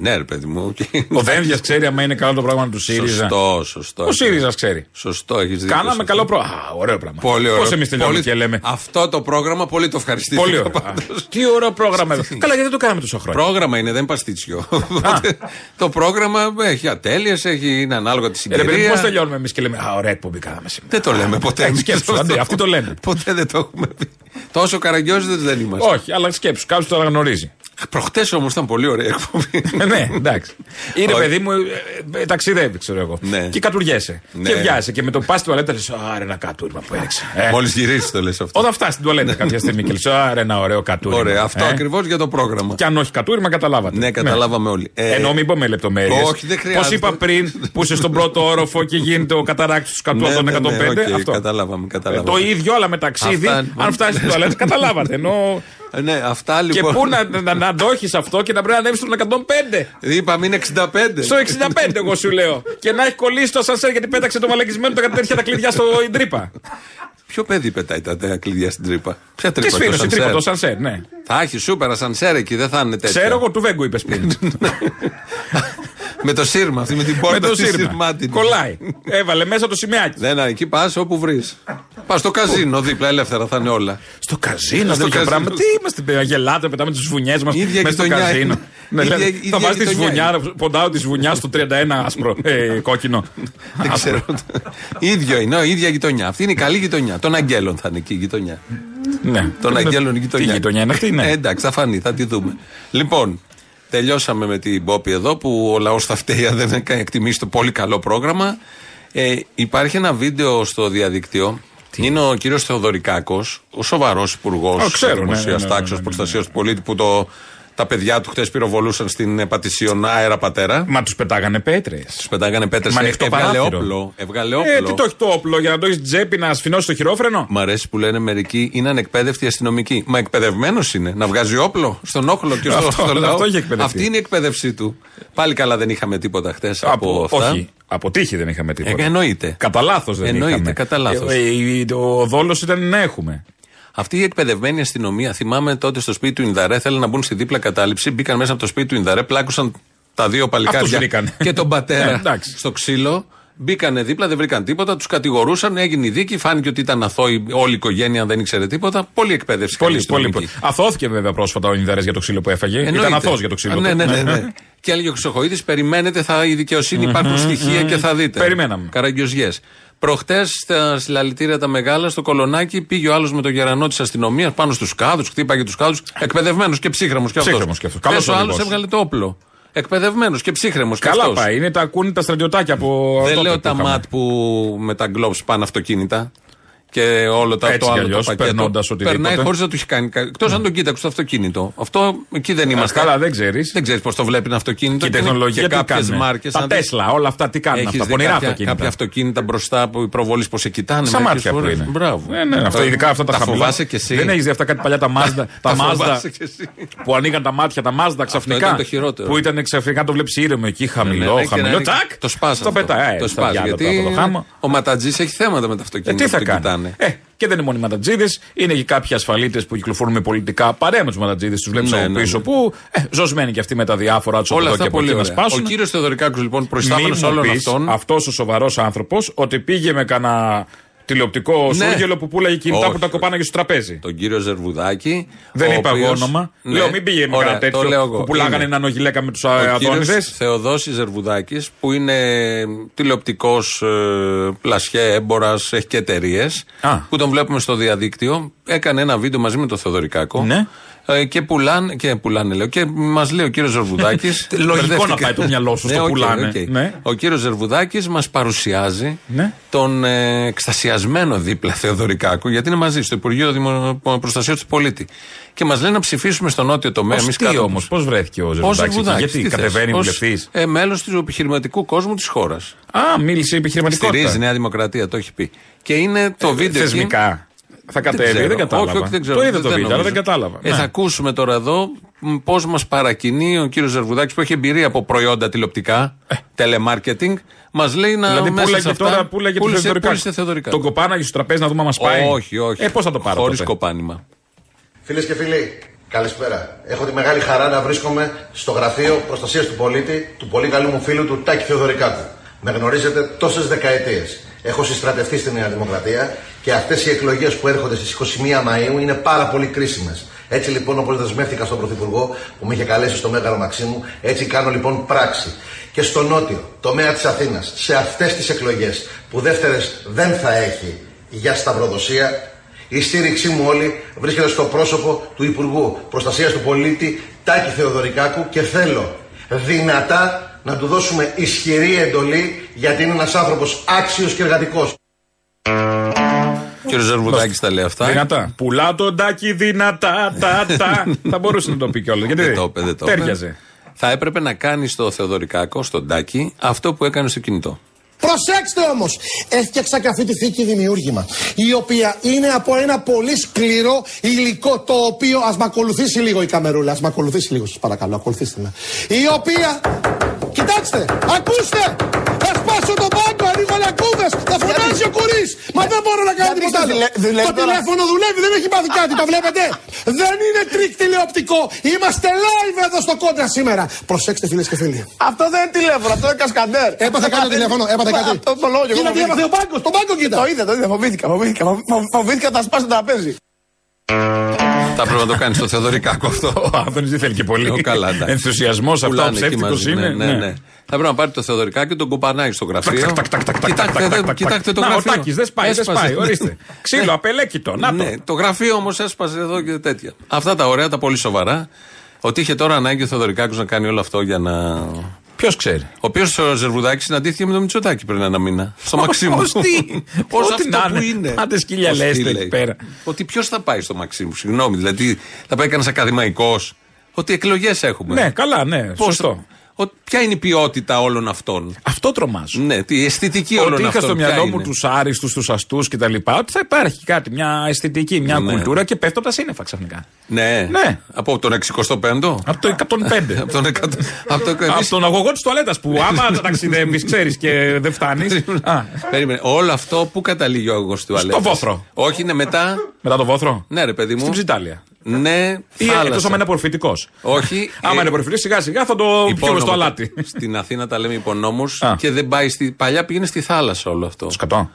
Ναι, ρε παιδί μου. Ο Δένδια ξέρει άμα είναι καλό το πρόγραμμα του ΣΥΡΙΖΑ. Σωστό, σωστό. Ο ΣΥΡΙΖΑ ξέρει. Σωστό, έχεις δίκιο. Κάναμε σε καλό αυτό. πρόγραμμα. Α, ωραίο πράγμα. Πολύ ωραίο. Πώς εμείς τελειώνουμε Πολύ- και λέμε. Αυτό το πρόγραμμα πολύ το ευχαριστήθηκα. Πολύ ωραίο. πάντως. Α, Τι ωραίο πρόγραμμα. εδώ. [LAUGHS] Καλά, γιατί δεν το κάναμε τόσο χρόνια. Πρόγραμμα είναι, δεν είναι παστίτσιο. Οπότε, το πρόγραμμα έχει ατέλειες, έχει, είναι ανάλογα τη Ε, ρε παιδί, συγκυρία. πώς τελειώνουμε εμείς και λέμε Α, ωραία εκπομπή κάναμε σήμερα. Δεν το λέμε ποτέ. Ε, εμείς σκέψου, αυτό. άντε, αυτοί το λένε. Ποτέ δεν το έχουμε πει. Τόσο καραγκιόζηδες δεν είμαστε. Όχι, αλλά σκέψου, κάποιος το αναγνωρίζει. Προχτές όμως ήταν πολύ ωραία εκπομπή. Ε, ναι, [LAUGHS] εντάξει. Είναι Όχι. παιδί μου, ε, ε, ταξιδεύει, ξέρω εγώ. Ναι. Και κατουριέσαι. Ναι. Και βιάζεσαι. Και με το πας στην τουαλέτα λες, Άρα ένα κατούρημα που έριξε. Ε, Μόλις γυρίσεις το λες αυτό. Όταν φτάσεις στην τουαλέτα κάποια στιγμή και λες, Άρα ένα ωραίο κατούρημα. Ωραία, αυτό Ε, ακριβώς για το πρόγραμμα. Και αν όχι κατούρημα, καταλάβατε. Ναι, καταλάβαμε όλοι. Ε, Ενώ μην πω με λεπτομέρειες. όχι, δεν χρειάζεται. Πώς είπα πριν που είσαι στον πρώτο όροφο και γίνεται ο καταρράκτη του κατού ναι, από ναι, τον 105. ναι, οκ, αυτό. Καταλάβαμε, Ε, καταλάβαμε. το ίδιο, αλλά με ταξίδι, Αυτά- αν φτάσεις στην τουαλέτα, καταλάβατε. Ενώ. Ε, Ναι, αυτά Και λοιπόν. πού να, να, να το έχεις αυτό και να πρέπει να ανέβεις στον 105. Είπαμε είναι 65. Στο 65, εγώ σου λέω. Και να έχει κολλήσει το σανσέρ γιατί πέταξε το μαλακισμένο το κάτι τέτοια τα κλειδιά στο τρύπα. Ποιο παιδί πετάει τα τα κλειδιά στην τρύπα; Ποια Και τρύπα, σφύρωσε το τρύπα το σανσέρ. σανσέρ, ναι. Θα έχει σούπερα σανσέρ εκεί, δεν θα είναι τέτοια. Ξέρω εγώ του Βέγκου είπες πριν. [LAUGHS] με το σύρμα, αυτή με την Με πόρτα το στη σύρμα. σύρματινη. Κολλάει. Έβαλε μέσα το σημαίακι. Δεν, ναι, εκεί πας όπου βρεις. Πας στο καζίνο δίπλα, ελεύθερα θα είναι όλα. Στο καζίνο, Στο τέτοια καζίνο. πράγματα. Τι είμαστε, παιδιά, γελάτε, πετάμε τις βουνιές μας Ίδια μέσα στο γειτονιά καζίνο. είναι. Ναι, Ίδια- λέτε, ίδια θα βάζεις τη γειτονιά βουνιά, ποντάω τη βουνιά στο 31 άσπρο, ε, κόκκινο. [LAUGHS] Δεν ξέρω. ίδιο είναι, η ίδια γειτονιά. Αυτή είναι η καλή γειτονιά. Των Αγγέλων θα είναι εκεί η γειτονιά. Ναι. Των Αγγέλων η γειτονιά. Τι γειτονιά είναι αυτή, ναι. Ε, εντάξει, θα φανεί, θα τη δούμε. Λοιπόν, τελειώσαμε με την Πόπη εδώ που ο λαός θα φταίει αν δεν έκανε εκτιμήσει το πολύ καλό πρόγραμμα. Ε, υπάρχει ένα βίντεο στο διαδικτύο. Είναι ο κύριος Θεοδωρικάκος, ο σοβαρός υπουργός Α, ξέρω, ναι, δημοσία ναι, ναι, ναι, τάξης, ναι, ναι. προστασίας του πολίτη που το, τα παιδιά του χτε πυροβολούσαν στην επατησίων αέρα πατέρα. Μα τους πετάγανε πέτρες. Τους πετάγανε πέτρες. Μα ανοιχτό Έβγαλε παράθυρο. όπλο. Έβγαλε όπλο. Ε, τι το έχει το όπλο για να το έχεις τσέπη να σφινώσει το χειρόφρενο; Μ' αρέσει που λένε μερικοί είναι ανεκπαίδευτοι αστυνομικοί. Μα εκπαιδευμένος είναι. Να βγάζει όπλο στον όχλο και στο, Αυτό, στο λαό. αυτό έχει εκπαιδευτεί. Αυτή είναι η εκπαίδευσή του. Πάλι καλά δεν είχαμε τίποτα χτε από, αυτά. Όχι, από τύχη δεν είχαμε τίποτα. Ε, εννοείται. Κατά λάθος δεν Εννοείται, είχαμε. κατά λάθος. Ε, ε, ε, ο δόλος ήταν να έχουμε. Αυτή η εκπαιδευμένη αστυνομία, θυμάμαι τότε στο σπίτι του Ινδαρέ, θέλουν να μπουν στη δίπλα κατάληψη. Μπήκαν μέσα από το σπίτι του Ινδαρέ, πλάκωσαν τα δύο Αυτούς παλικάρια βρήκανε. και τον πατέρα [LAUGHS] Ε, εντάξει. στο ξύλο. Μπήκανε δίπλα, δεν βρήκαν τίποτα, τους κατηγορούσαν, έγινε η δίκη, φάνηκε ότι ήταν αθώοι όλη η οικογένεια, δεν ήξερε τίποτα. Πολύ εκπαίδευση. Πολύ, καλή πολύ. αστυνομική. Αθώθηκε βέβαια πρόσφατα ο Ινδαρές για το ξύλο που έφαγε. Εννοείται. Ήταν αθώος για το ξύλο. Α, Ναι, του. ναι, ναι. ναι. [LAUGHS] και έλεγε ο Χρυσοχοίδη, περιμένετε, θα, η δικαιοσύνη υπάρχουν στοιχεία και θα δείτε. Περιμέναμε. Καραγκιόζιε. Προχτές στα συλλαλητήρια τα μεγάλα, στο κολονάκι, πήγε ο άλλος με το γερανό της αστυνομίας πάνω στους κάδους, χτύπαγε τους κάδους. Εκπαιδευμένος και ψύχρεμος κι αυτός. Ψύχρεμος κι αυτός. Καλός ο άλλος οδηγός. έβγαλε το όπλο. Εκπαιδευμένος και ψύχρεμος κι Καλά αυτός. πάει. Είναι τα ακούνε τα στρατιωτάκια από. Δεν τότε λέω που τα είχαμε. ματ που με τα γκλόβς πάνε αυτοκίνητα. Και όλο το, Έτσι το κι άλλο αλλιώς, το πακέτο. περνώντας οτιδήποτε. Περνάει χωρίς να του έχει κάνει. Εκτός αν τον κοίταξε το αυτοκίνητο. Αυτό εκεί δεν είμαστε. Καλά, δεν ξέρεις. Δεν ξέρεις πώς το βλέπει ένα αυτοκίνητο. Και η είναι τεχνολογία και τι κάποιες κάνουν. μάρκες. Τα Τέσλα, όλα αυτά τι κάνουν αυτά. Πονηρά κάποια, αυτοκίνητα. κάποια αυτοκίνητα μπροστά που οι προβολή πώς σε κοιτάνε. Σαν μερικές μάτια που φορές; είναι. Μπράβο. Ναι, ναι, αυτά, ειδικά αυτά τα, τα χαμηλά. φοβάσαι κι εσύ. Δεν έχεις δει αυτά κάτι παλιά τα Mazda. [LAUGHS] τα Mazda φοβάσαι κι εσύ. που ανοίγαν τα μάτια, τα Mazda ξαφνικά. ήταν το χειρότερο. Που ήταν ξαφνικά το βλέπεις ήρεμο εκεί, χαμηλό, Ναι, ναι, και να χαμηλό. είναι- Τσακ! Το σπάζεις. Το πετάει. Το σπάζεις. Γιατί από το χάμο. ο Ματατζής έχει θέματα με τα Ε, αυτοκίνητα. τι θα που τον κάνει; Κοιτάνε. Ε, και δεν είναι μόνο οι ματατζίδε, είναι και κάποιοι ασφαλίτες που κυκλοφορούν με πολιτικά παρέα με τους ματατζίδε. Τους βλέπεις Ναι, από ναι, πίσω ναι. που ε, ζωσμένοι και αυτοί με τα διάφορα τους Όλα από εδώ αυτά και από πολύ εκεί να ωραία. σπάσουν. Ο κύριος Θεοδωρικάκου λοιπόν προϊστάμενος Μη μου όλων πεις αυτών. Αυτός ο σοβαρός άνθρωπος ότι πήγε με κανένα τηλεοπτικό Ναι. σούργελο που πουλάγε κινητά Όχι, που τα κοπάναγε στο τραπέζι. Τον κύριο Ζερβουδάκη. Δεν ο είπα εγώ οποίος- όνομα. Ναι. Λέω μην πήγε με Ωραία, κανένα το λέω τέτοιο εγώ. που πουλάγανε Είναι. ένα νογιλέκα με τους Ο Αντώνιδε. κύριος Θεοδόσης Ζερβουδάκης, που είναι τηλεοπτικός ε, πλασιέ, έμπορας, έχει και εταιρείες. Α. Που τον βλέπουμε στο διαδίκτυο. Έκανε ένα βίντεο μαζί με τον Θεοδωρικάκο. Ναι. Ε, και πουλάνε, και πουλάνε λέω. Και μας λέει ο κύριος Ζερβουδάκης. [LAUGHS] Λογικό να πάει το μυαλό σου στο πουλάνε. Ναι. Ο κύριος Ζερβουδάκης μας παρουσιάζει Ναι. τον ε, εκστασιασμένο δίπλα Θεοδωρικάκου, γιατί είναι μαζί στο Υπουργείο Δημο... Προστασίας του Πολίτη. Και μας λέει να ψηφίσουμε στο νότιο τομέα. Πώς Εμείς τι κάτω- όμως, πώς βρέθηκε ο Ως Ζερβουδάκης εκεί, Ζερβουδάκης, γιατί τι θες, κατεβαίνει ως, βουλευτής; Ε, Μέλος του επιχειρηματικού κόσμου της χώρας. Α, μίλησε επιχειρηματικότητα. Στηρίζει η Νέα Δημοκρατία, το έχει πει. Και είναι το βίντεο. εκεί- Θεσμικά. Θα κατέβει, ξέρω. δεν κατάλαβα. Όχι, όχι, δεν ξέρω. Το είδα το βίντεο, αλλά νομίζω. δεν κατάλαβα. Ε, Ναι. Θα ακούσουμε τώρα εδώ πώς μας παρακινεί ο κύριος Ζερβουδάκης που έχει εμπειρία από προϊόντα τηλεοπτικά, telemarketing. Μας λέει να. Δηλαδή, μέσα σε πούλαγε αυτά- τώρα, πούλαγε το πούλησε- Θεοδωρικάκο. πούλησε Θεοδωρικάκο. Τον κοπάναγε στο τραπέζι να δούμε αν μας πάει. Όχι, όχι. Ε, πώς θα το πάρω. Χωρίς τότε; κοπάνημα. Φίλες και φίλοι, Καλησπέρα. Έχω τη μεγάλη χαρά να βρίσκομαι στο γραφείο προστασίας του πολίτη του πολύ καλού μου φίλου του Τάκη Θεοδωρικάκου. Με γνωρίζετε τόσες δεκαετίες. Έχω συστρατευτεί στη Νέα Δημοκρατία και αυτές οι εκλογές που έρχονται στις 21 Μαου είναι πάρα πολύ κρίσιμες. Έτσι λοιπόν, όπως δεσμεύτηκα στον Πρωθυπουργό που με είχε καλέσει στο Μέγαρο Μαξίμου, έτσι κάνω λοιπόν πράξη. Και στο νότιο τομέα της Αθήνας, σε αυτές τις εκλογές που δεύτερες δεν θα έχει για σταυροδοσία, η στήριξή μου όλη βρίσκεται στο πρόσωπο του Υπουργού Προστασίας του Πολίτη Τάκη Θεοδωρικάκου και θέλω δυνατά να του δώσουμε ισχυρή εντολή γιατί είναι ένας άνθρωπος άξιος και εργατικός. Κύριο Ζερβουδάκη τα λέει αυτά. Δυνατά. Πουλά τον τάκι δυνατά, τα, τα. [LAUGHS] Θα μπορούσε να το πει κιόλας. Γιατί Δεν το είπε, δεν το είπε. τέριαζε. Θα έπρεπε να κάνει στο Θεοδωρικάκο, στον Τάκη, αυτό που έκανε στο κινητό. Προσέξτε όμως, έφτιαξα και αυτή τη θήκη δημιούργημα. Η οποία είναι από ένα πολύ σκληρό υλικό. Το οποίο. Α με ακολουθήσει λίγο η καμερούλα. Α με ακολουθήσει λίγο, σας παρακαλώ. Ακολουθήστε με. Η οποία. Κοιτάξτε, ακούστε! Θα σπάσω τον πάγκο, ανοίγω λακκούβες. Θα φωνάζει ο κουρί. Μα δεν μπορώ να κάνω τίποτα άλλο. Το τηλέφωνο δουλεύει, δεν έχει πάθει κάτι, το βλέπετε. Δεν είναι τρικ τηλεοπτικό. Είμαστε live εδώ στο Κόντρα σήμερα. Προσέξτε φίλες και φίλοι. Αυτό δεν είναι τηλέφωνο, αυτό είναι κασκαντέρ. Έπαθε κάτι τηλέφωνο, έπαθε κάτι. Αυτό το λόγιο. Κοίτα τι έπαθε ο πάγκος, τον πάγκο κοίτα. Το είδα, το είδα, φοβήθηκα, φοβήθηκα. φο- Φοβήθηκα να σπάσει το τραπέζι. Θα πρέπει να το κάνεις στο Θεοδωρικάκο αυτό. Ο Άδωνης δεν θέλει και πολύ. Ο καλά, εντάξει. Ενθουσιασμός αυτό, Πουλάνε εκεί ψεύτικο μαζί, είναι. Ναι, ναι, ναι. Θα πρέπει να πάρει το Θεοδωρικάκο και τον κοπανάει στο γραφείο. Κοιτάξτε, δε- κοιτάξτε το Να, ο γραφείο. Τάκης δεν σπάει, δεν Έσπασε. σπάει. Ορίστε. [LAUGHS] Ξύλο, απελέκητο. Να το. Ναι, το γραφείο όμως έσπασε εδώ και τέτοια. Αυτά τα ωραία, τα πολύ σοβαρά. Ότι είχε τώρα ανάγκη ο Θεοδωρικάκος να κάνει όλο αυτό για να. Ποιος ξέρει. Ο οποίος ο Ζερβουδάκης συναντήθηκε με τον Μητσοτάκη πριν ένα μήνα. Στο Μαξίμου. Ως τι; [LAUGHS] Πώ Ό,τι αυτό να που είναι. είναι. Άντε σκύλια Ως τι λέστε λέει. εκεί πέρα. Ότι ποιος θα πάει στο Μαξίμου, συγγνώμη. Δηλαδή θα πάει κανένας ακαδημαϊκός. Ότι εκλογές έχουμε. Ναι, καλά, ναι. Πώς- Σωστό. Ο- ποια είναι η ποιότητα όλων αυτών; Αυτό τρομάζω. Ναι, τι, η αισθητική όλων Ότι είχα αυτών. στο ποια μυαλό μου είναι; τους άριστους, τους αστούς κτλ. Ότι θα υπάρχει κάτι, μια αισθητική, μια Ναι. κουλτούρα και πέφτω από τα σύννεφα ξαφνικά. Ναι. Ναι. Από τον 65ο. Από το 105. από τον 100. [LAUGHS] από το από τον αγωγό της τουαλέτας που άμα ταξιδεύεις, ξέρεις και δεν φτάνεις. [LAUGHS] Περίμενε. Όλο αυτό που καταλήγει ο αγωγός του Στο βόθρο. Όχι, είναι μετά; Μετά το βόθρο; Ναι, ρε παιδί μου. Στην ψιτάλια. Ναι, Ή θάλασσα. εκτό άμα είναι απορροφητικός. Όχι. [LAUGHS] Άμα ε, είναι απορροφητικός, σιγά σιγά θα το πιούμε υπόνομο στο το- αλάτι. Στην Αθήνα τα λέμε υπονόμους Α. και δεν πάει στη. Παλιά πήγαινε στη θάλασσα όλο αυτό. Σκατό.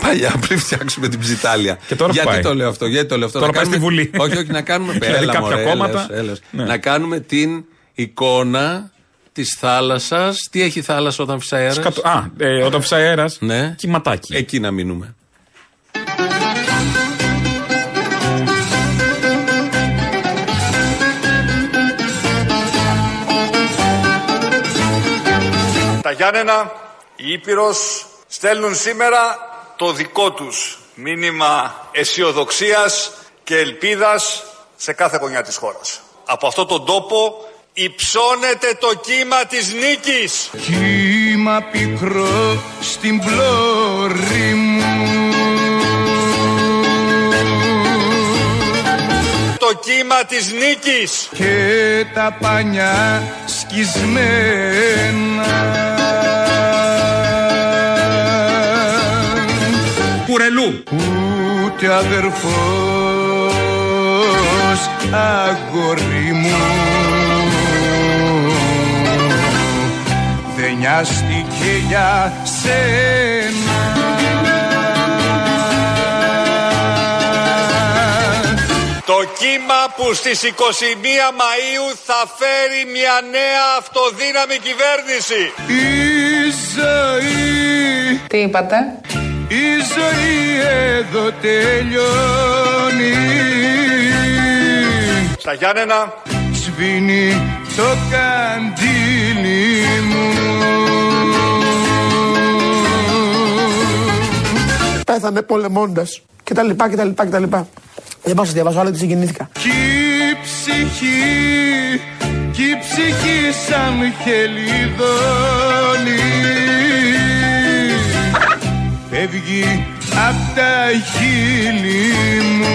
Παλιά [LAUGHS] πριν φτιάξουμε την ψιτάλια. Και τώρα που γιατί πάει; το λέω αυτό, γιατί το λέω αυτό; Τώρα Να πάει στη κάνουμε- Βουλή. Όχι, όχι, να κάνουμε. [LAUGHS] Δηλαδή Έλα, κάποια μωρέ, κόμματα. έλεος, έλεος. Ναι. Να κάνουμε την εικόνα της θάλασσας. Τι έχει η θάλασσα όταν φυσάει αέρας; Σκατό. Α, ε, όταν φυσάει αέρας. Ναι. Κυματάκι. Εκεί να μείνουμε. Τα Γιάννενα, η Ήπειρος στέλνουν σήμερα το δικό τους μήνυμα αισιοδοξίας και ελπίδας σε κάθε γωνιά της χώρας. Από αυτόν τον τόπο υψώνεται το κύμα της νίκης. Κύμα πικρό στην πλώρη κύμα της νίκης. και τα πανιά σκισμένα Κουρελού. Ούτε αδερφός αγόρι μου δεν νοιάστηκε για σένα που στις 21 Μαΐου θα φέρει μια νέα αυτοδύναμη κυβέρνηση. Η ζωή. Τι είπατε; Η ζωή εδώ τελειώνει. Στα Γιάννενα. Σβήνει το καντήλι μου. Πέθανε πολεμώντας. Και τα λοιπά και τα λοιπά και τα λοιπά. Δεν πάω να σας διαβάσω άλλο, γιατί συγκινήθηκα. Κι η ψυχή Κι η ψυχή σαν χελιδόνι Φεύγει απ' τα χείλη μου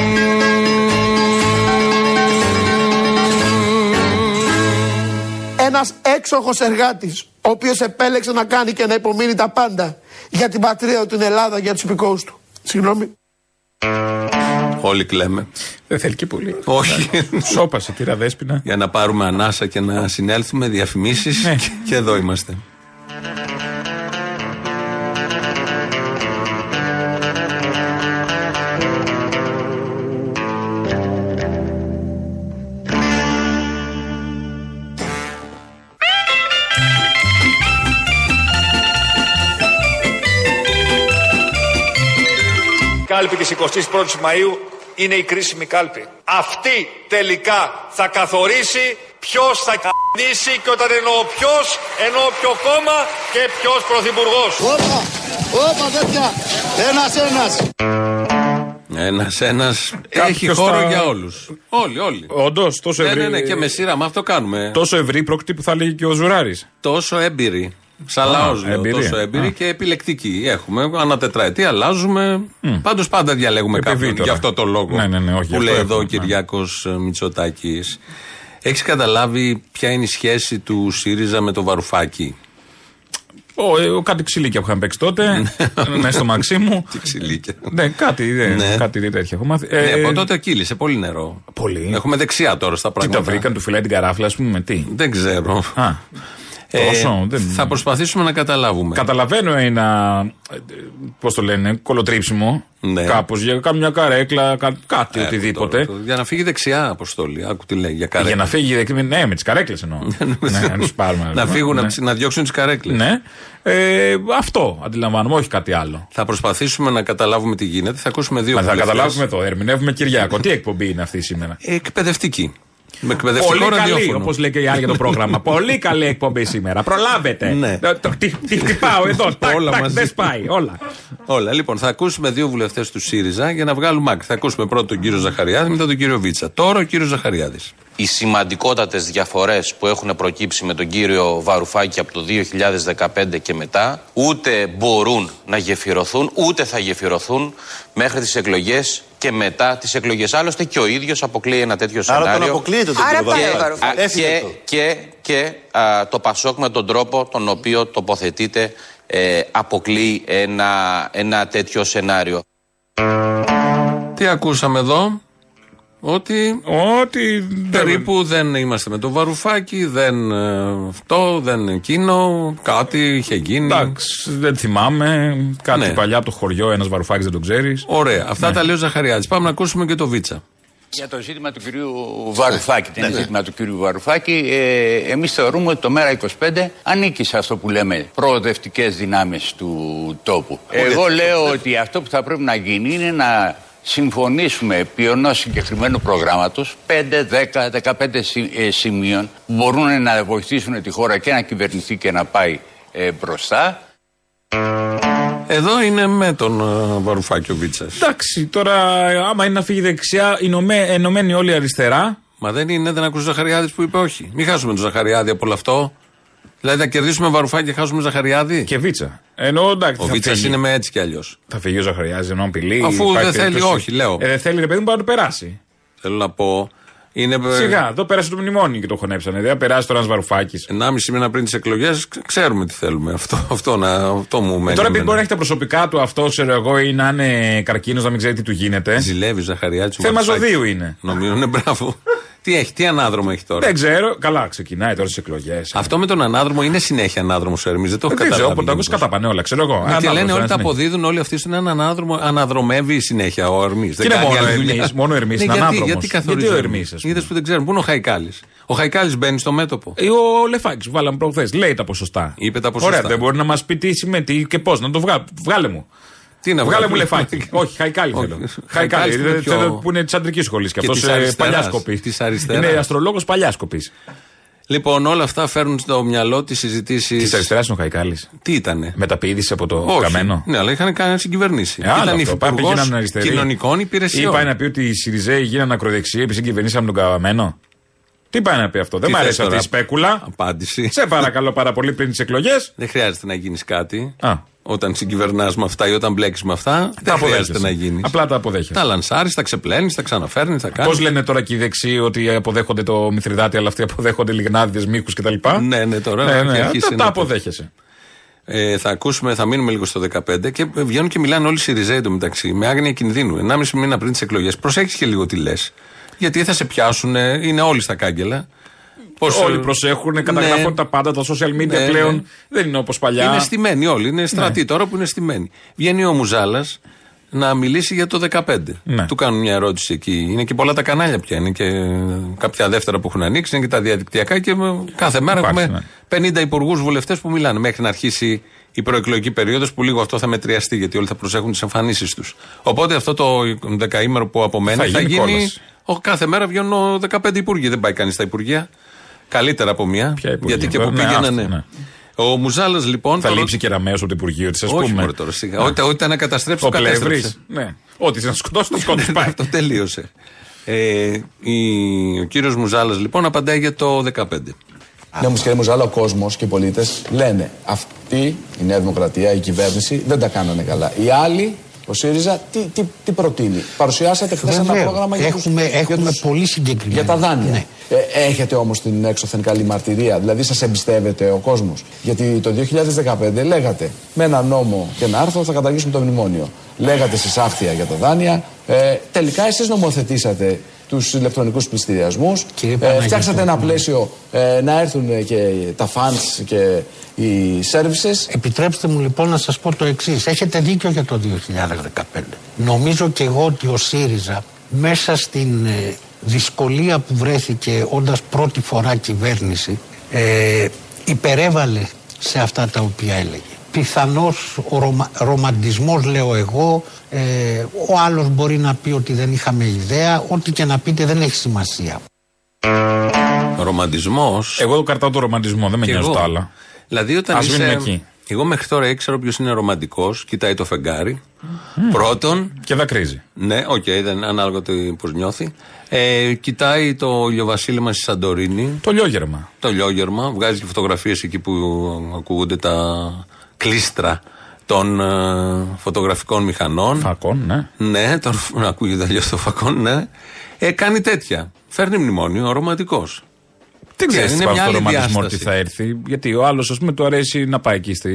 Ένας έξοχος εργάτης, ο οποίος επέλεξε να κάνει και να υπομείνει τα πάντα για την πατρίδα του, την Ελλάδα, για τους υπηκόους του. Συγγνώμη. Όλοι κλαίμε. Δεν θέλει και πολύ. Όχι. Σώπασε τη ραδέσπινα. Για να πάρουμε ανάσα και να συνέλθουμε, διαφημίσεις. Ναι. Και, και εδώ είμαστε. Κάλπη της 21ης Μαΐου είναι η κρίσιμη κάλπη. Αυτή τελικά θα καθορίσει ποιος θα κ***νήσει και όταν εννοώ ποιος, εννοώ ποιο κόμμα και ποιος πρωθυπουργός. Όπα, όπα τέτοια. Ένας, ένας. Ένας ένας έχει Κάποιος χώρο θα- για όλους. Όλοι, όλοι. Όντως, τόσο Ναι, ευρύ. ναι, ναι, και με σειρά, με αυτό κάνουμε. Τόσο ευρύ πρόκειται που θα έλεγε και ο Ζουράρης. Τόσο έμπειροι. Σαν Α, λαό λέω. εμπειρία. Τόσο έμπειροι Α. και επιλεκτικοί. Έχουμε ανά τετραετία, αλλάζουμε. Πάντως πάντα διαλέγουμε Επιβεί κάποιον. τώρα. Γι' αυτό το λόγο. Ναι, ναι, ναι, όχι, γι' που αυτό λέει εδώ ο έχουμε, ναι. Κυριάκος Μητσοτάκης. Έχεις καταλάβει ποια είναι η σχέση του ΣΥΡΙΖΑ με το Βαρουφάκι. Ο, ε, ο, κάτι ξυλίκια που είχαν παίξει τότε. ναι, στο Μαξίμου. [LAUGHS] Τι ξυλίκια. Ναι, κάτι, ναι, Ναι. κάτι τέτοια έχω μάθει. ναι, Ε, από τότε κύλησε πολύ νερό. Πολύ. Έχουμε δεξιά τώρα στα Τι πράγματα. τα βρήκαν, του φυλάει την καράφλα, ας πούμε, με τι; Δεν ξέρω. Α, [LAUGHS] Ε, τόσο, δεν- Θα προσπαθήσουμε να καταλάβουμε. Καταλαβαίνω ένα. Πώς το λένε, κολοτρίψιμο. Ναι. Κάπως για κάνω μια καρέκλα, κα- κάτι, Ε, οτιδήποτε. τώρα, για να φύγει δεξιά, Αποστόλη. Άκου τι λέει για καρέκλα. Για να φύγει. δεξί- Ναι, με τις καρέκλες εννοώ. [LAUGHS] ναι, να του πάρουμε. να λοιπόν. φύγουν, ναι. να, να διώξουν τις καρέκλες. Ναι. Ε, αυτό αντιλαμβάνομαι, όχι κάτι άλλο. Θα προσπαθήσουμε να καταλάβουμε τι γίνεται. Θα ακούσουμε δύο Μα θα βουλευτές. καταλάβουμε εδώ. Ερμηνεύουμε Κυριάκο. Τι εκπομπή είναι αυτή σήμερα; Εκπαιδευτική. Με εκπαιδευτικό Πολύ καλή, ραδιόφωνο. όπως λέει και η άλλη για το πρόγραμμα. [LAUGHS] Πολύ καλή εκπομπή σήμερα. Προλάβετε. Ναι. Το- το- Τι τι χτυπάω εδώ. [LAUGHS] Τάκ, Όλα τάκ, μαζί. δεν σπάει. Όλα. Όλα. Λοιπόν, θα ακούσουμε δύο βουλευτές του ΣΥΡΙΖΑ για να βγάλουμε άκρη. Θα ακούσουμε πρώτα τον κύριο Ζαχαριάδη, μετά τον κύριο Βίτσα. Τώρα ο κύριος Ζαχαριάδης. οι σημαντικότατες διαφορές που έχουν προκύψει με τον κύριο Βαρουφάκη από το 2015 και μετά ούτε μπορούν να γεφυρωθούν ούτε θα γεφυρωθούν μέχρι τις εκλογές και μετά τις εκλογές. Άλλωστε και ο ίδιος αποκλείει ένα τέτοιο Άρα σενάριο. τον αποκλείεται τον Άρα κύριο πάει ο Βαρουφάκη. Βαρουφάκης. Α, Έφυγε και, αυτό. και, και α, το Πασόκ με τον τρόπο τον οποίο τοποθετείται ε, αποκλείει ένα, ένα τέτοιο σενάριο. Τι ακούσαμε εδώ; Ότι Ότι. περίπου δεν είμαστε με το βαρουφάκι, δεν ε, αυτό, δεν εκείνο, κάτι είχε γίνει. Εντάξει, δεν θυμάμαι. Κάτι Ναι. παλιά από το χωριό, ένας βαρουφάκι δεν τον ξέρεις. Ωραία. Αυτά τα λέει ο Ζαχαριάδης. Πάμε να ακούσουμε και το Βίτσα. Για το ζήτημα του κυρίου Βαρουφάκη, το ζήτημα του κυρίου Βαρουφάκη, ε, εμείς θεωρούμε ότι το ΜΕΡΑ25 ανήκει σε αυτό που λέμε προοδευτικές δυνάμεις του τόπου. Εγώ λέω ότι αυτό που θα πρέπει να γίνει είναι να συμφωνήσουμε επί ενός συγκεκριμένου προγράμματος 5, 10, 15 συ- ε, σημείων που μπορούν να βοηθήσουν τη χώρα και να κυβερνηθεί και να πάει ε, μπροστά. Εδώ είναι με τον ε, Βαρουφάκη ο Βίτσας. Εντάξει, τώρα άμα είναι να φύγει δεξιά, ενωμέ- ενωμένοι όλοι αριστερά. Μα δεν είναι, δεν ακούσε ο Ζαχαριάδης που είπε όχι. Μην χάσουμε τον Ζαχαριάδη από όλο αυτό. Δηλαδή θα κερδίσουμε Βαρουφάκη και χάσουμε Ζαχαριάδη. Και Βίτσα. Ενώ εντάξει. Ο θα Βίτσας φύγει. είναι με έτσι κι αλλιώς. Θα φύγει ο Ζαχαριάδης ενώ απειλεί. Αφού υπάρχει δεν θέλει, περίπτωση. όχι, λέω. Ε, δεν θέλει ρε παιδί μου, πάει να το περάσει. Θέλω να πω. Είναι Σιγά, εδώ πέρασε το μνημόνιο και το χωνέψανε. Δεν θα περάσει τώρα ένας βαρουφάκι. 1,5 μήνα πριν τις εκλογές, ξέρουμε τι θέλουμε. Αυτό, αυτό, να, αυτό μου μένει. Ε, τώρα επειδή εμένα. μπορεί να έχει τα προσωπικά του αυτό, ξέρω εγώ, ή να είναι καρκίνος, να μην ξέρει τι του γίνεται. Ζηλεύει Ζαχαριάδη. Θέμα ζωδίου είναι. Νομίζω είναι μπράβο. [LAUGHS] τι έχει, τι ανάδρομο έχει τώρα; Δεν ξέρω. Καλά, ξεκινάει τώρα στις εκλογές. Αυτό με τον ανάδρομο είναι συνέχεια ανάδρομο ο Ερμής. Δεν το έχω Δεν ξέρω, καταλάβει. όποτε ακούς γενικώς. καταπάνε όλα, ξέρω εγώ. Γιατί Ανάδρομος, λένε όλοι ένας τα είναι. αποδίδουν όλοι αυτοί στον έναν ανάδρομο. Αναδρομεύει συνέχεια ο Ερμής. Και είναι μόνο Ερμής, μόνο ο Ερμής είναι γιατί, ανάδρομος. γιατί καθορίζει. Γιατί ο Ερμής, ας πούμε. Είδε που δεν ξέρουν. Πού είναι ο Χαϊκάλης; Ο Χαϊκάλης μπαίνει στο μέτωπο. Ε, Ο Λεφάκης που βάλαμε προχθές λέει τα ποσοστά. Είπε τα ποσοστά. Ωραία, δεν μπορεί να μας πει τι σημαίνει τι και πώς. Να το βγάλει. Βγάλε μου. Τι να Βγάλε βγάλει. μου λεφάκι. [LAUGHS] Όχι, χαϊκάλι Όχι. θέλω. Χαϊκάλης Χαϊκάλι. είναι δεν πιο- θέλω που είναι της αντρικής σχολής και Και αυτός της αριστεράς. παλιά σκοπή. Της αριστεράς. Είναι αστρολόγος παλιά σκοπή. Λοιπόν, όλα αυτά φέρνουν στο μυαλό τη συζητήσεις. Της αριστεράς είναι ο Χαϊκάλης. Τι ήτανε; Μεταποιήδησε από το Όχι. καμένο; Ναι, αλλά είχαν κάνει συγκυβερνήσει. Ε, άλλο Ήταν αυτό. Πάμε υφυπουργός γίνανε αριστεροί. κοινωνικών υπηρεσιών. Ή πάει να πει ότι οι Σιριζέοι γίνανε ακροδεξιοί επειδή συγκυβερνήσαμε τον καμένο. Τι πάει να πει αυτό; Δεν Τι μου θες αρέσει αυτή τώρα; η σπέκουλα. Απάντηση. Σε παρακαλώ πάρα πολύ πριν τις εκλογές. Δεν χρειάζεται να γίνεις κάτι. Α. Όταν συγκυβερνάς με αυτά ή όταν μπλέκεις με αυτά, δεν χρειάζεται να γίνεις. Απλά τα αποδέχεσαι. Τα λανσάρεις, τα ξεπλένεις, τα ξαναφέρνεις, τα κάνεις. Πώς λένε τώρα και οι δεξιοί ότι αποδέχονται το Μηθριδάτη, αλλά αυτοί αποδέχονται λιγνάδιδε, μύχους κτλ. Ναι, ναι, τώρα ναι, έχει ναι, αρχίσει τα, να τα το- αποδέχεσαι. Ε, θα ακούσουμε, θα μείνουμε λίγο στο 15 και βγαίνουν και μιλάνε όλοι οι Σιριζέοι εντωμεταξύ με άγνοια κινδύνου. 1,5 μήνα πριν τις εκλογές. Προσέχεις και λίγο τι λες. Γιατί θα σε πιάσουν, είναι όλοι στα κάγκελα. Πώς, Όλοι ε, προσέχουν, καταγράφουν ναι. τα πάντα. Τα social media Ναι, πλέον ναι. δεν είναι όπως παλιά. Είναι στημένοι όλοι. Είναι στρατοί τώρα που είναι στημένοι. Βγαίνει ο Μουζάλας να μιλήσει για το 15. Ναι. Του κάνουν μια ερώτηση εκεί. Είναι και πολλά τα κανάλια πια. Είναι και κάποια δεύτερα που έχουν ανοίξει. Είναι και τα διαδικτυακά. Και ε, κάθε μέρα Υπάρχει, ναι. έχουμε 50 υπουργούς βουλευτές που μιλάνε μέχρι να αρχίσει η προεκλογική περίοδος που λίγο αυτό θα μετριαστεί γιατί όλοι θα προσέχουν τις εμφανίσεις τους. Οπότε αυτό το δεκαήμερο που απομένει Θα θα, γίνει γίνει. κόλαση. ο, κάθε μέρα βγαίνουν 15 υπουργοί. Δεν πάει κανείς στα υπουργεία. Καλύτερα από μία. υπουργεία, Γιατί και που ναι, πήγαινε, άστο, ναι. ναι. Ο Μουζάλας λοιπόν. Θα τώρα- λείψει και ραμαίο από το Υπουργείο της, ας όχι πούμε. μωρέ τώρα σιγά. Ό,τι, ό,τι ήταν να καταστρέψει Ο το Πλεύρη. κατέστρεψε. Ναι. Ό,τι να σκοτώσει, το σκότωσε. [LAUGHS] Πάει. Αυτό τελείωσε. Ε, η- ο κύριος Μουζάλας λοιπόν απαντάει για το 15. Ναι, όμως κύριε Μουζάλα, ο κόσμος και οι πολίτες λένε αυτή η Νέα Δημοκρατία, η κυβέρνηση δεν τα κάνανε καλά. Οι άλλοι, ο ΣΥΡΙΖΑ, τι, τι, τι προτείνει; Παρουσιάσατε χθες ένα Βεβαίως. πρόγραμμα για, Έχουμε- τους, έχουμε για, τους- πολύ συγκεκριμένα. για τα δάνεια. Ναι. Ε, έχετε όμως την έξωθεν καλή μαρτυρία, δηλαδή σας εμπιστεύεται ο κόσμος. Γιατί το 2015 λέγατε με ένα νόμο και ένα άρθρο θα καταργήσουμε το μνημόνιο. Λέγατε σε άχθια για τα δάνεια. Ε, τελικά εσείς νομοθετήσατε τους ηλεκτρονικούς πληστηριασμούς. Ε, Παναγιώτο, φτιάξατε ένα ναι. πλαίσιο ε, να έρθουν και τα funds και οι services. Επιτρέψτε μου λοιπόν να σας πω το εξής. Έχετε δίκιο για το 2015. Νομίζω και εγώ ότι ο ΣΥΡΙΖΑ μέσα στην ε, δυσκολία που βρέθηκε όντας πρώτη φορά κυβέρνηση ε, υπερέβαλε σε αυτά τα οποία έλεγε. Πιθανώς ο ρωμα, ρομαντισμός λέω εγώ, ε, ο άλλος μπορεί να πει ότι δεν είχαμε ιδέα, ό,τι και να πείτε δεν έχει σημασία. Ρομαντισμός. Εγώ το κρατάω το ρομαντισμό, δεν με Κι νοιάζει εγώ. τα άλλα. Δηλαδή όταν Ας είσαι. μείνουμε εκεί. Εγώ μέχρι τώρα ήξερα ποιος είναι ρομαντικός, κοιτάει το φεγγάρι. Πρώτον. Και δακρύζει. Ναι, οκ, δεν ανάλογα το πώς νιώθει. Ε, κοιτάει το ηλιοβασίλεμα στη Σαντορίνη. Το λιόγερμα. Το λιόγερμα. Βγάζει και φωτογραφίες εκεί που ακούγονται τα κλείστρα των ε, φωτογραφικών μηχανών. Φακών, ναι. Ναι, τον, να [LAUGHS] ακούγεται αλλιώς το φακόν, ναι. Ε, κάνει τέτοια. Φέρνει μνημόνιο, ρομαντικό. Δεν ξέρεις είναι τι μια το άλλη ρομαντισμό τι διάσταση. θα έρθει. Γιατί ο άλλος, ας πούμε, του αρέσει να πάει εκεί στη,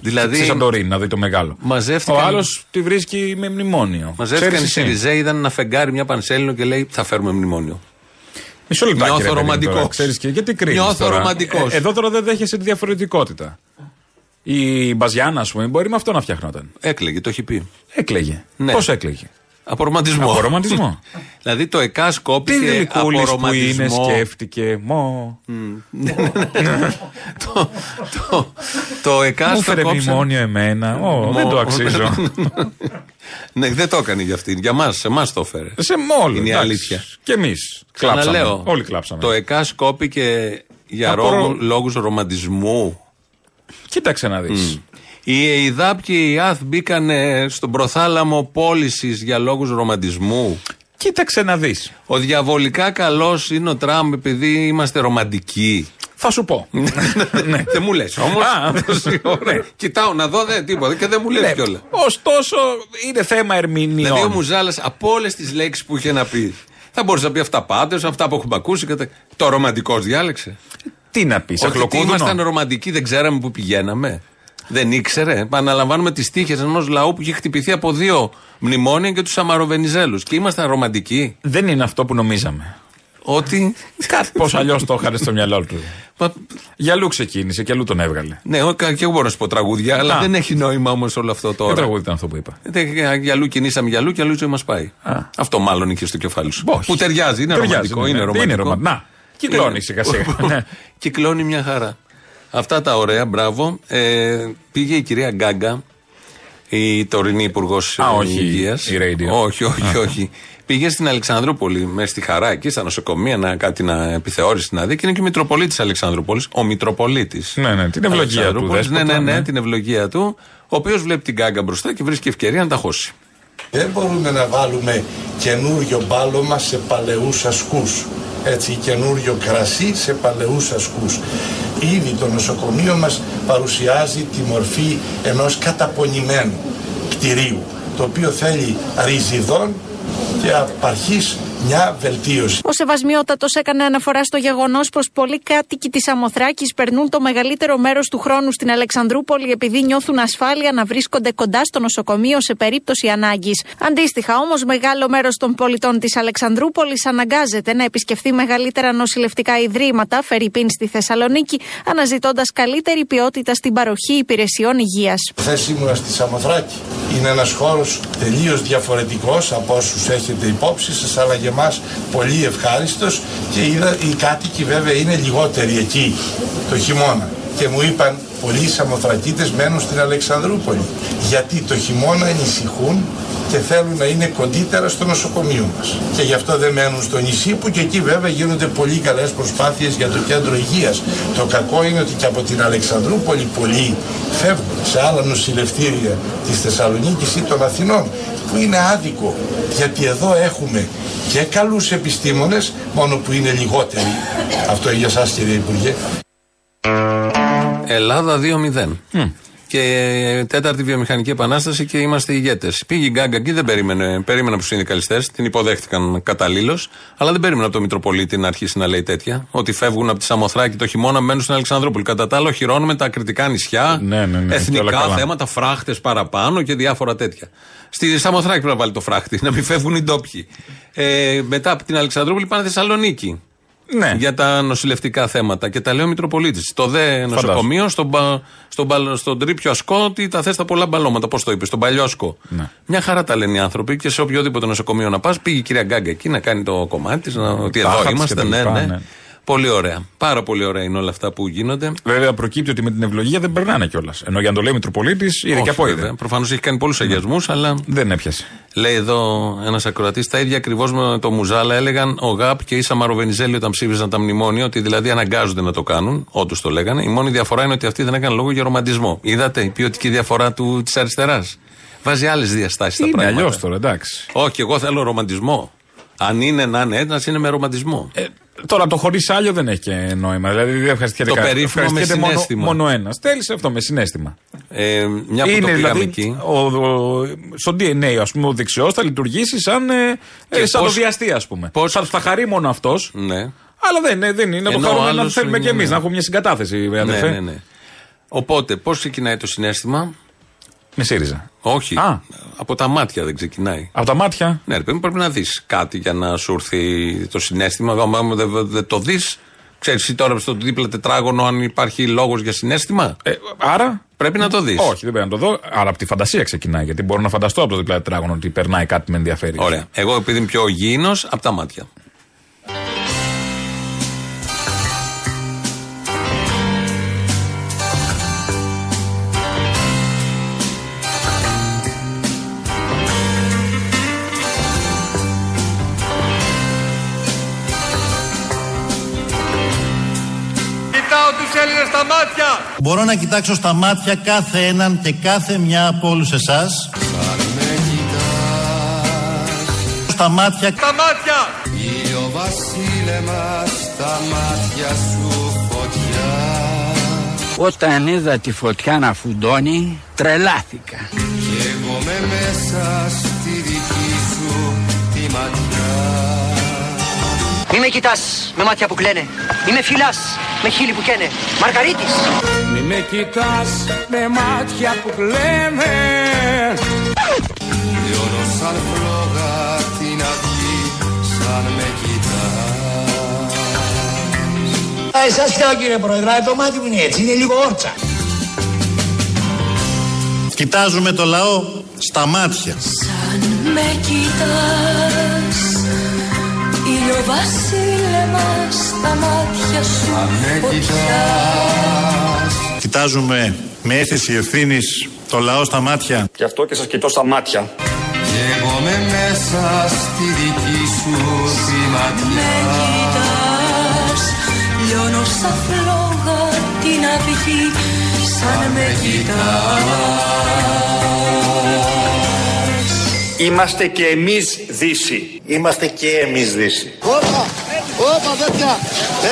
Δηλαδή- στη Σαντορίνη να δει το μεγάλο. Μαζεύτηκαν- Ο άλλος τη βρίσκει με μνημόνιο. Μαζεύτηκαν οι Ξέρεις εσύ. Σιριζέ, είδαν ένα φεγγάρι, μια πανσέλινο και λέει θα φέρουμε μνημόνιο. Μισό λεπτάκι. Νιώθω ρε παιδί μου, ρομαντικός. τώρα, Ξέρεις και γιατί κρίνεις Νιώθω τώρα; ρομαντικός. Ε, εδώ τώρα δεν δέχεσαι τη διαφορετικότητα. Η Μπαζιάννα, ας πούμε, μπορεί με αυτό να φτιάχνονταν. Έκλεγε, το έχει πει. Έκλεγε. Ναι. Πώς έκλεγε. Από ρομαντισμό. Από ρομαντισμό. [LAUGHS] δηλαδή το ΕΚΑΣ Τι κόπηκε από γλυκούλης που είναι, ρομαντισμό. σκέφτηκε. Μω. [LAUGHS] το, το, το ΕΚΑΣ Μου το φέρε κόψαν. μνημόνιο εμένα. Ω, δεν το αξίζω. [LAUGHS] ναι, δεν το έκανε για αυτήν. Για μας, σε εμά το έφερε. Σε μόλι. Είναι η αλήθεια. Και εμείς. Κλάψαμε. Ξαναλέω. Όλοι κλάψαμε. Το ΕΚΑΣ κόπηκε για Από ρόγου- ρο- λόγους ρομαντισμού. Κοίταξε να δεις. Η ΕΙΔΑΠ και η ΙΑΘ μπήκαν στον προθάλαμο πώλησης για λόγους ρομαντισμού. Κοίταξε να δεις. Ο διαβολικά καλός είναι ο Τραμπ επειδή είμαστε ρομαντικοί. Θα σου πω. [LAUGHS] ναι. Δεν μου λες όμως. Α, [LAUGHS] Ωραία. Κοιτάω να δω δεν τίποτα και δεν μου λες Ναι. κιόλας. Ωστόσο, είναι θέμα ερμηνεών. Δηλαδή ο Μουζάλας από όλες τις λέξεις που είχε να πει. Θα μπορούσε να πει αυτά πάντως, αυτά που έχουμε ακούσει. κατα- Το ρομαντικό διάλεξε. Τι να πεις, σε Ότι ότι χλοκούδουνο. ήμασταν ρομαντικοί, δεν ξέραμε που πηγαίναμε. Δεν ήξερε. Επαναλαμβάνουμε τις τύχες ενός λαού που είχε χτυπηθεί από δύο μνημόνια και τους Αμαροβενιζέλους. Και ήμασταν ρομαντικοί. Δεν είναι αυτό που νομίζαμε. Ότι. Κάτι πώς αλλιώς το είχαν στο μυαλό του. Μα- Για αλλού ξεκίνησε και αλλού τον έβγαλε. Ναι, εγώ- και εγώ μπορώ να σου πω τραγούδια, αλλά Α. δεν έχει νόημα όμως όλο αυτό Τι τώρα. τραγούδι ήταν αυτό που είπα; Δεν- Για αλλού κινήσαμε για αλλού και αλλού η ζωή μας πάει. Αυτό μάλλον είχε στο κεφάλι σου. Όχι. Που ταιριάζει, είναι Ταιριάζει, ρομαντικό. ναι, Είναι ναι. ρομαντικό. Είναι ρομαντικό. Να, κυκλώνει σιγά σιγά. Ναι. [LAUGHS] Κυκλώνει μια χαρά. Αυτά τα ωραία, μπράβο. Ε, πήγε η κυρία Γκάγκα, η τωρινή υπουργός Α, όχι, Υγείας. η radio. Όχι, όχι, όχι. Πήγε στην Αλεξανδρούπολη, με στη χαρά εκεί, στα νοσοκομεία, να, κάτι να επιθεώρηση να δει και είναι και ο Μητροπολίτης Αλεξανδρούπολης. Ο Μητροπολίτης. Ναι, ναι, την ευλογία του, Ναι, δέσποτα, ναι, ναι, ναι. την ευλογία του. Ο οποίος βλέπει την Γκάγκα μπροστά και βρίσκει ευκαιρία να τα χώσει. Δεν μπορούμε να βάλουμε καινούριο μπάλωμα σε παλαιούς ασκούς. Έτσι, καινούριο κρασί σε παλαιούς ασκούς. Ήδη το νοσοκομείο μας παρουσιάζει τη μορφή ενός καταπονημένου κτηρίου, το οποίο θέλει ριζιδών και απαρχής μια βελτίωση. Ο Σεβασμιότατος έκανε αναφορά στο γεγονός πως πολλοί κάτοικοι της Αμοθράκης περνούν το μεγαλύτερο μέρος του χρόνου στην Αλεξανδρούπολη επειδή νιώθουν ασφάλεια να βρίσκονται κοντά στο νοσοκομείο σε περίπτωση ανάγκης. Αντίστοιχα, όμως, μεγάλο μέρος των πολιτών της Αλεξανδρούπολης αναγκάζεται να επισκεφθεί μεγαλύτερα νοσηλευτικά ιδρύματα, Φερρυπίν στη Θεσσαλονίκη, αναζητώντας καλύτερη ποιότητα στην παροχή υπηρεσιών υγείας. Χθε ήμουνα στη Σαμοθράκη. Είναι ένας χώρος τελείως διαφορετικός από όσους έχετε υπόψη σας, αλλά για εμά πολύ ευχάριστος και είδα οι κάτοικοι βέβαια είναι λιγότεροι εκεί το χειμώνα. Και μου είπαν πολλοί Σαμοθρακίτες μένουν στην Αλεξανδρούπολη γιατί το χειμώνα ανησυχούν και θέλουν να είναι κοντύτερα στο νοσοκομείο μας. Και γι' αυτό δεν μένουν στο νησί που και εκεί βέβαια γίνονται πολύ καλές προσπάθειες για το κέντρο υγείας. Το κακό είναι ότι και από την Αλεξανδρούπολη πολλοί φεύγουν σε άλλα νοσηλευτήρια της Θεσσαλονίκης ή των Αθηνών που είναι άδικο γιατί εδώ έχουμε και καλούς επιστήμονες μόνο που είναι λιγότεροι. Αυτό για σας κύριε Υπουργέ. Ελλάδα 2-0. Και τέταρτη βιομηχανική επανάσταση και είμαστε ηγέτες. Πήγε η Γκάγκα εκεί, δεν περίμενε. Περίμενε από του συνδικαλιστέ, την υποδέχτηκαν καταλήλως, αλλά δεν περίμενε από το Μητροπολίτη να αρχίσει να λέει τέτοια. Ότι φεύγουν από τη Σαμοθράκη το χειμώνα, μένουν στην Αλεξανδρούπολη. Κατά τα άλλα, οχυρώνουμε τα κριτικά νησιά, Ναι, ναι, ναι, και όλα εθνικά καλά. θέματα, φράχτες παραπάνω και διάφορα τέτοια. Στη Σαμοθράκη πρέπει να βάλει το φράχτη, να μην φεύγουν οι ντόπιοι. Ε, μετά από την Αλεξανδρούπολη πάνε Θεσσαλονίκη. Ναι. Για τα νοσηλευτικά θέματα. Και τα λέει ο Μητροπολίτης. Στο δε νοσοκομείο, στον, μπα, στον, μπαλ- στον τρίπιο ασκό, ότι τα θες τα πολλά μπαλώματα. Πώς το είπες, στον παλιό ασκό. Ναι. Μια χαρά τα λένε οι άνθρωποι και σε οποιοδήποτε νοσοκομείο να πας, πήγε η κυρία Γκάγκα εκεί να κάνει το κομμάτι τη, ότι Τάχα εδώ της είμαστε. και τα Ναι, λοιπά, ναι. ναι. Πολύ ωραία. Πάρα πολύ ωραία είναι όλα αυτά που γίνονται. Βέβαια προκύπτει ότι με την ευλογία δεν περνάνε κιόλας. Ενώ για να το λέει ο Μητροπολίτης είδε και από είδε. Προφανώς έχει κάνει πολλούς αγιασμούς, αλλά. Δεν έπιασε. Λέει εδώ ένας ακροατής, τα ίδια ακριβώς με το Μουζάλα έλεγαν ο ΓΑΠ και η Σαμαροβενιζέλη όταν ψήφισαν τα μνημόνια, ότι δηλαδή αναγκάζονται να το κάνουν. Όντως το λέγανε. Η μόνη διαφορά είναι ότι αυτοί δεν έκαναν λόγο για ρομαντισμό. Είδατε η ποιοτική διαφορά της αριστεράς. Βάζει άλλες διαστάσεις τα Είναι πράγματα. αλλιώς τώρα, εντάξει. Όχι, εγώ θέλω ρομαντισμό. Αν είναι να είναι ένας, είναι με ρομαντισμό. Ε, Τώρα το χωρίς άλλο δεν έχει και νόημα. Δηλαδή δεν ευχαριστιέται Το κανένας. περίφημο με Ευχαριστιέται μόνο, συναίσθημα. μόνο ένας. Θέλει αυτό με συνέστημα. Ε, μια που είναι το πήγαμε δηλαδή εκεί. ο, ο, στο DNA, ας πούμε, ο δεξιός θα λειτουργήσει σαν, ε, Και ε, σαν πώς- το βιαστή, ας πούμε. Θα, θα χαρεί μόνο αυτός. Ναι. Αλλά δεν, είναι- δεν είναι. Να το Ενώ ο χαρούμε να άλλος θέλουμε είναι- κι εμεί, να έχουμε μια συγκατάθεση, Ναι, αδερφέ. ναι, ναι. Οπότε, πώς ξεκινάει το συνέστημα; Με ΣΥΡΙΖΑ. Όχι. Από τα μάτια δεν ξεκινάει. Από τα μάτια; Ναι, ρε παιδί μου, πρέπει να δεις κάτι για να σου έρθει το συνέστημα. Άμα άμα δεν δεν το δεις, ξέρεις εσύ τώρα στο δίπλα τετράγωνο αν υπάρχει λόγος για συνέστημα; Ε, άρα; Πρέπει να το δεις. Όχι, δεν πρέπει να το δω. Άρα από τη φαντασία ξεκινάει. Γιατί μπορώ να φανταστώ από το διπλά τετράγωνο ότι περνάει κάτι που με ενδιαφέρει. Ωραία. Εγώ επειδή είμαι πιο γήινο, από τα μάτια. Μπορώ να κοιτάξω στα μάτια κάθε έναν και κάθε μια από όλους εσάς. Στα μάτια Στα μάτια. Ήλιο βασίλεμα στα μάτια σου φωτιά Όταν είδα τη φωτιά να φουντώνει, τρελάθηκα. Κι εγώ με μέσα στη δική σου τη ματιά Μη με κοιτάς με μάτια που κλαίνε. Μη με φυλάς με χείλη που καίνε. Μαργαρίτης. Μη με κοιτάς με μάτια που κλαίνε Λιώνω σαν φλόγα την αυγή σαν με κοιτάς Α, εσάς φταίω κύριε Πρόεδρε, αλλά το μάτι μου είναι έτσι, είναι λίγο όρτσα. Κοιτάζουμε το λαό στα μάτια. Με κοιτάς Ήλιο βασίλεμα στα μάτια σου φωτιά. Κοιτάζουμε με αίσθηση ευθύνης το λαό στα μάτια. Γι' αυτό και σας κοιτώ στα μάτια. Κι εγώ με μέσα στη δική σου τη ματιά κοιτάς Λιώνω σαν φλόγα την αυγή. Σαν με κοιτάς Είμαστε και εμείς Δύση. Είμαστε και εμείς Δύση. Όπα, όπα τέτοια.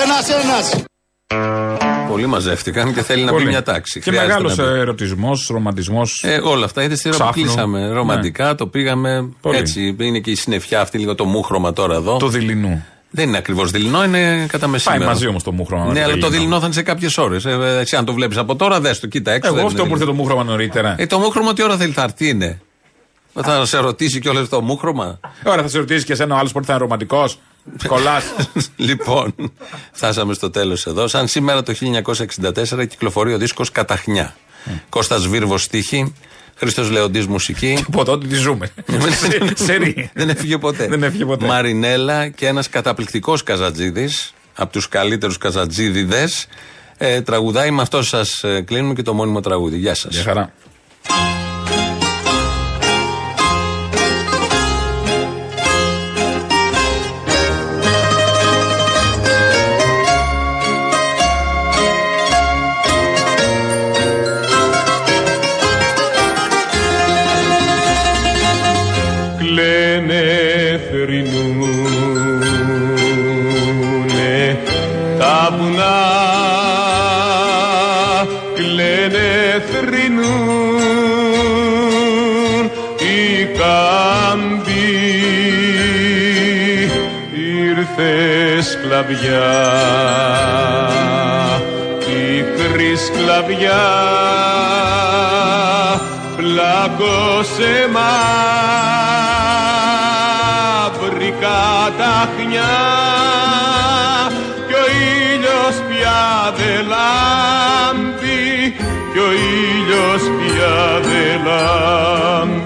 Ένας ένας. Πολλοί μαζεύτηκαν και θέλει να μπει Πολύ. μια τάξη. Και Χρειάζεται μεγάλος να μπει. ερωτισμός, ρομαντισμός. Ε, όλα αυτά είδες στη ώρα που Ξάφνου. κλείσαμε. Ρομαντικά Ναι. το πήγαμε Πολύ. έτσι. Είναι και η συννεφιά αυτή, λίγο το μούχρωμα τώρα εδώ. Το δειλινού. Δεν είναι ακριβώς δειλινό, είναι κατά μεσημέρι. μαζί όμως το μούχρωμα με Ναι, το αλλά το δειλινό. δειλινό θα είναι σε κάποιες ώρες. Ε, εσύ, αν το βλέπεις από τώρα, δες το, κοίτα έξω. Εγώ δεν αυτό είναι που ήρθε το δειλινό. μούχρωμα νωρίτερα. Ε, το μούχρωμα τι ώρα θέλει, θα έρθει είναι; Θα σε ρωτήσει κιόλα το μούχρωμα. Ωραία, θα σε ρωτήσει και εσένα ο άλλος πότε θα είναι ρομαντικός. [LAUGHS] Κολλάς. λοιπόν, φτάσαμε στο τέλος εδώ. Σαν σήμερα το 1964 κυκλοφορεί ο δίσκος Καταχνιά. Κώστας Βίρβος στίχη, Χρήστος Λεοντής μουσική. Από τότε τη ζούμε. [LAUGHS] Σερί. Δεν έφυγε ποτέ. Δεν έφυγε ποτέ. Μαρινέλα και ένας καταπληκτικός Καζατζίδης, από τους καλύτερους Καζατζίδιδες, ε, τραγουδάει με αυτό σας ε, κλείνουμε και το μόνιμο τραγούδι. Γεια σας. Γεια χαρά. Σκλαβιά. Πικρή σκλαβιά πλάκωσε μαύρη καταχνιά κι ο ήλιος πια δε λάμπει κι ο ήλιος πια δε λάμπει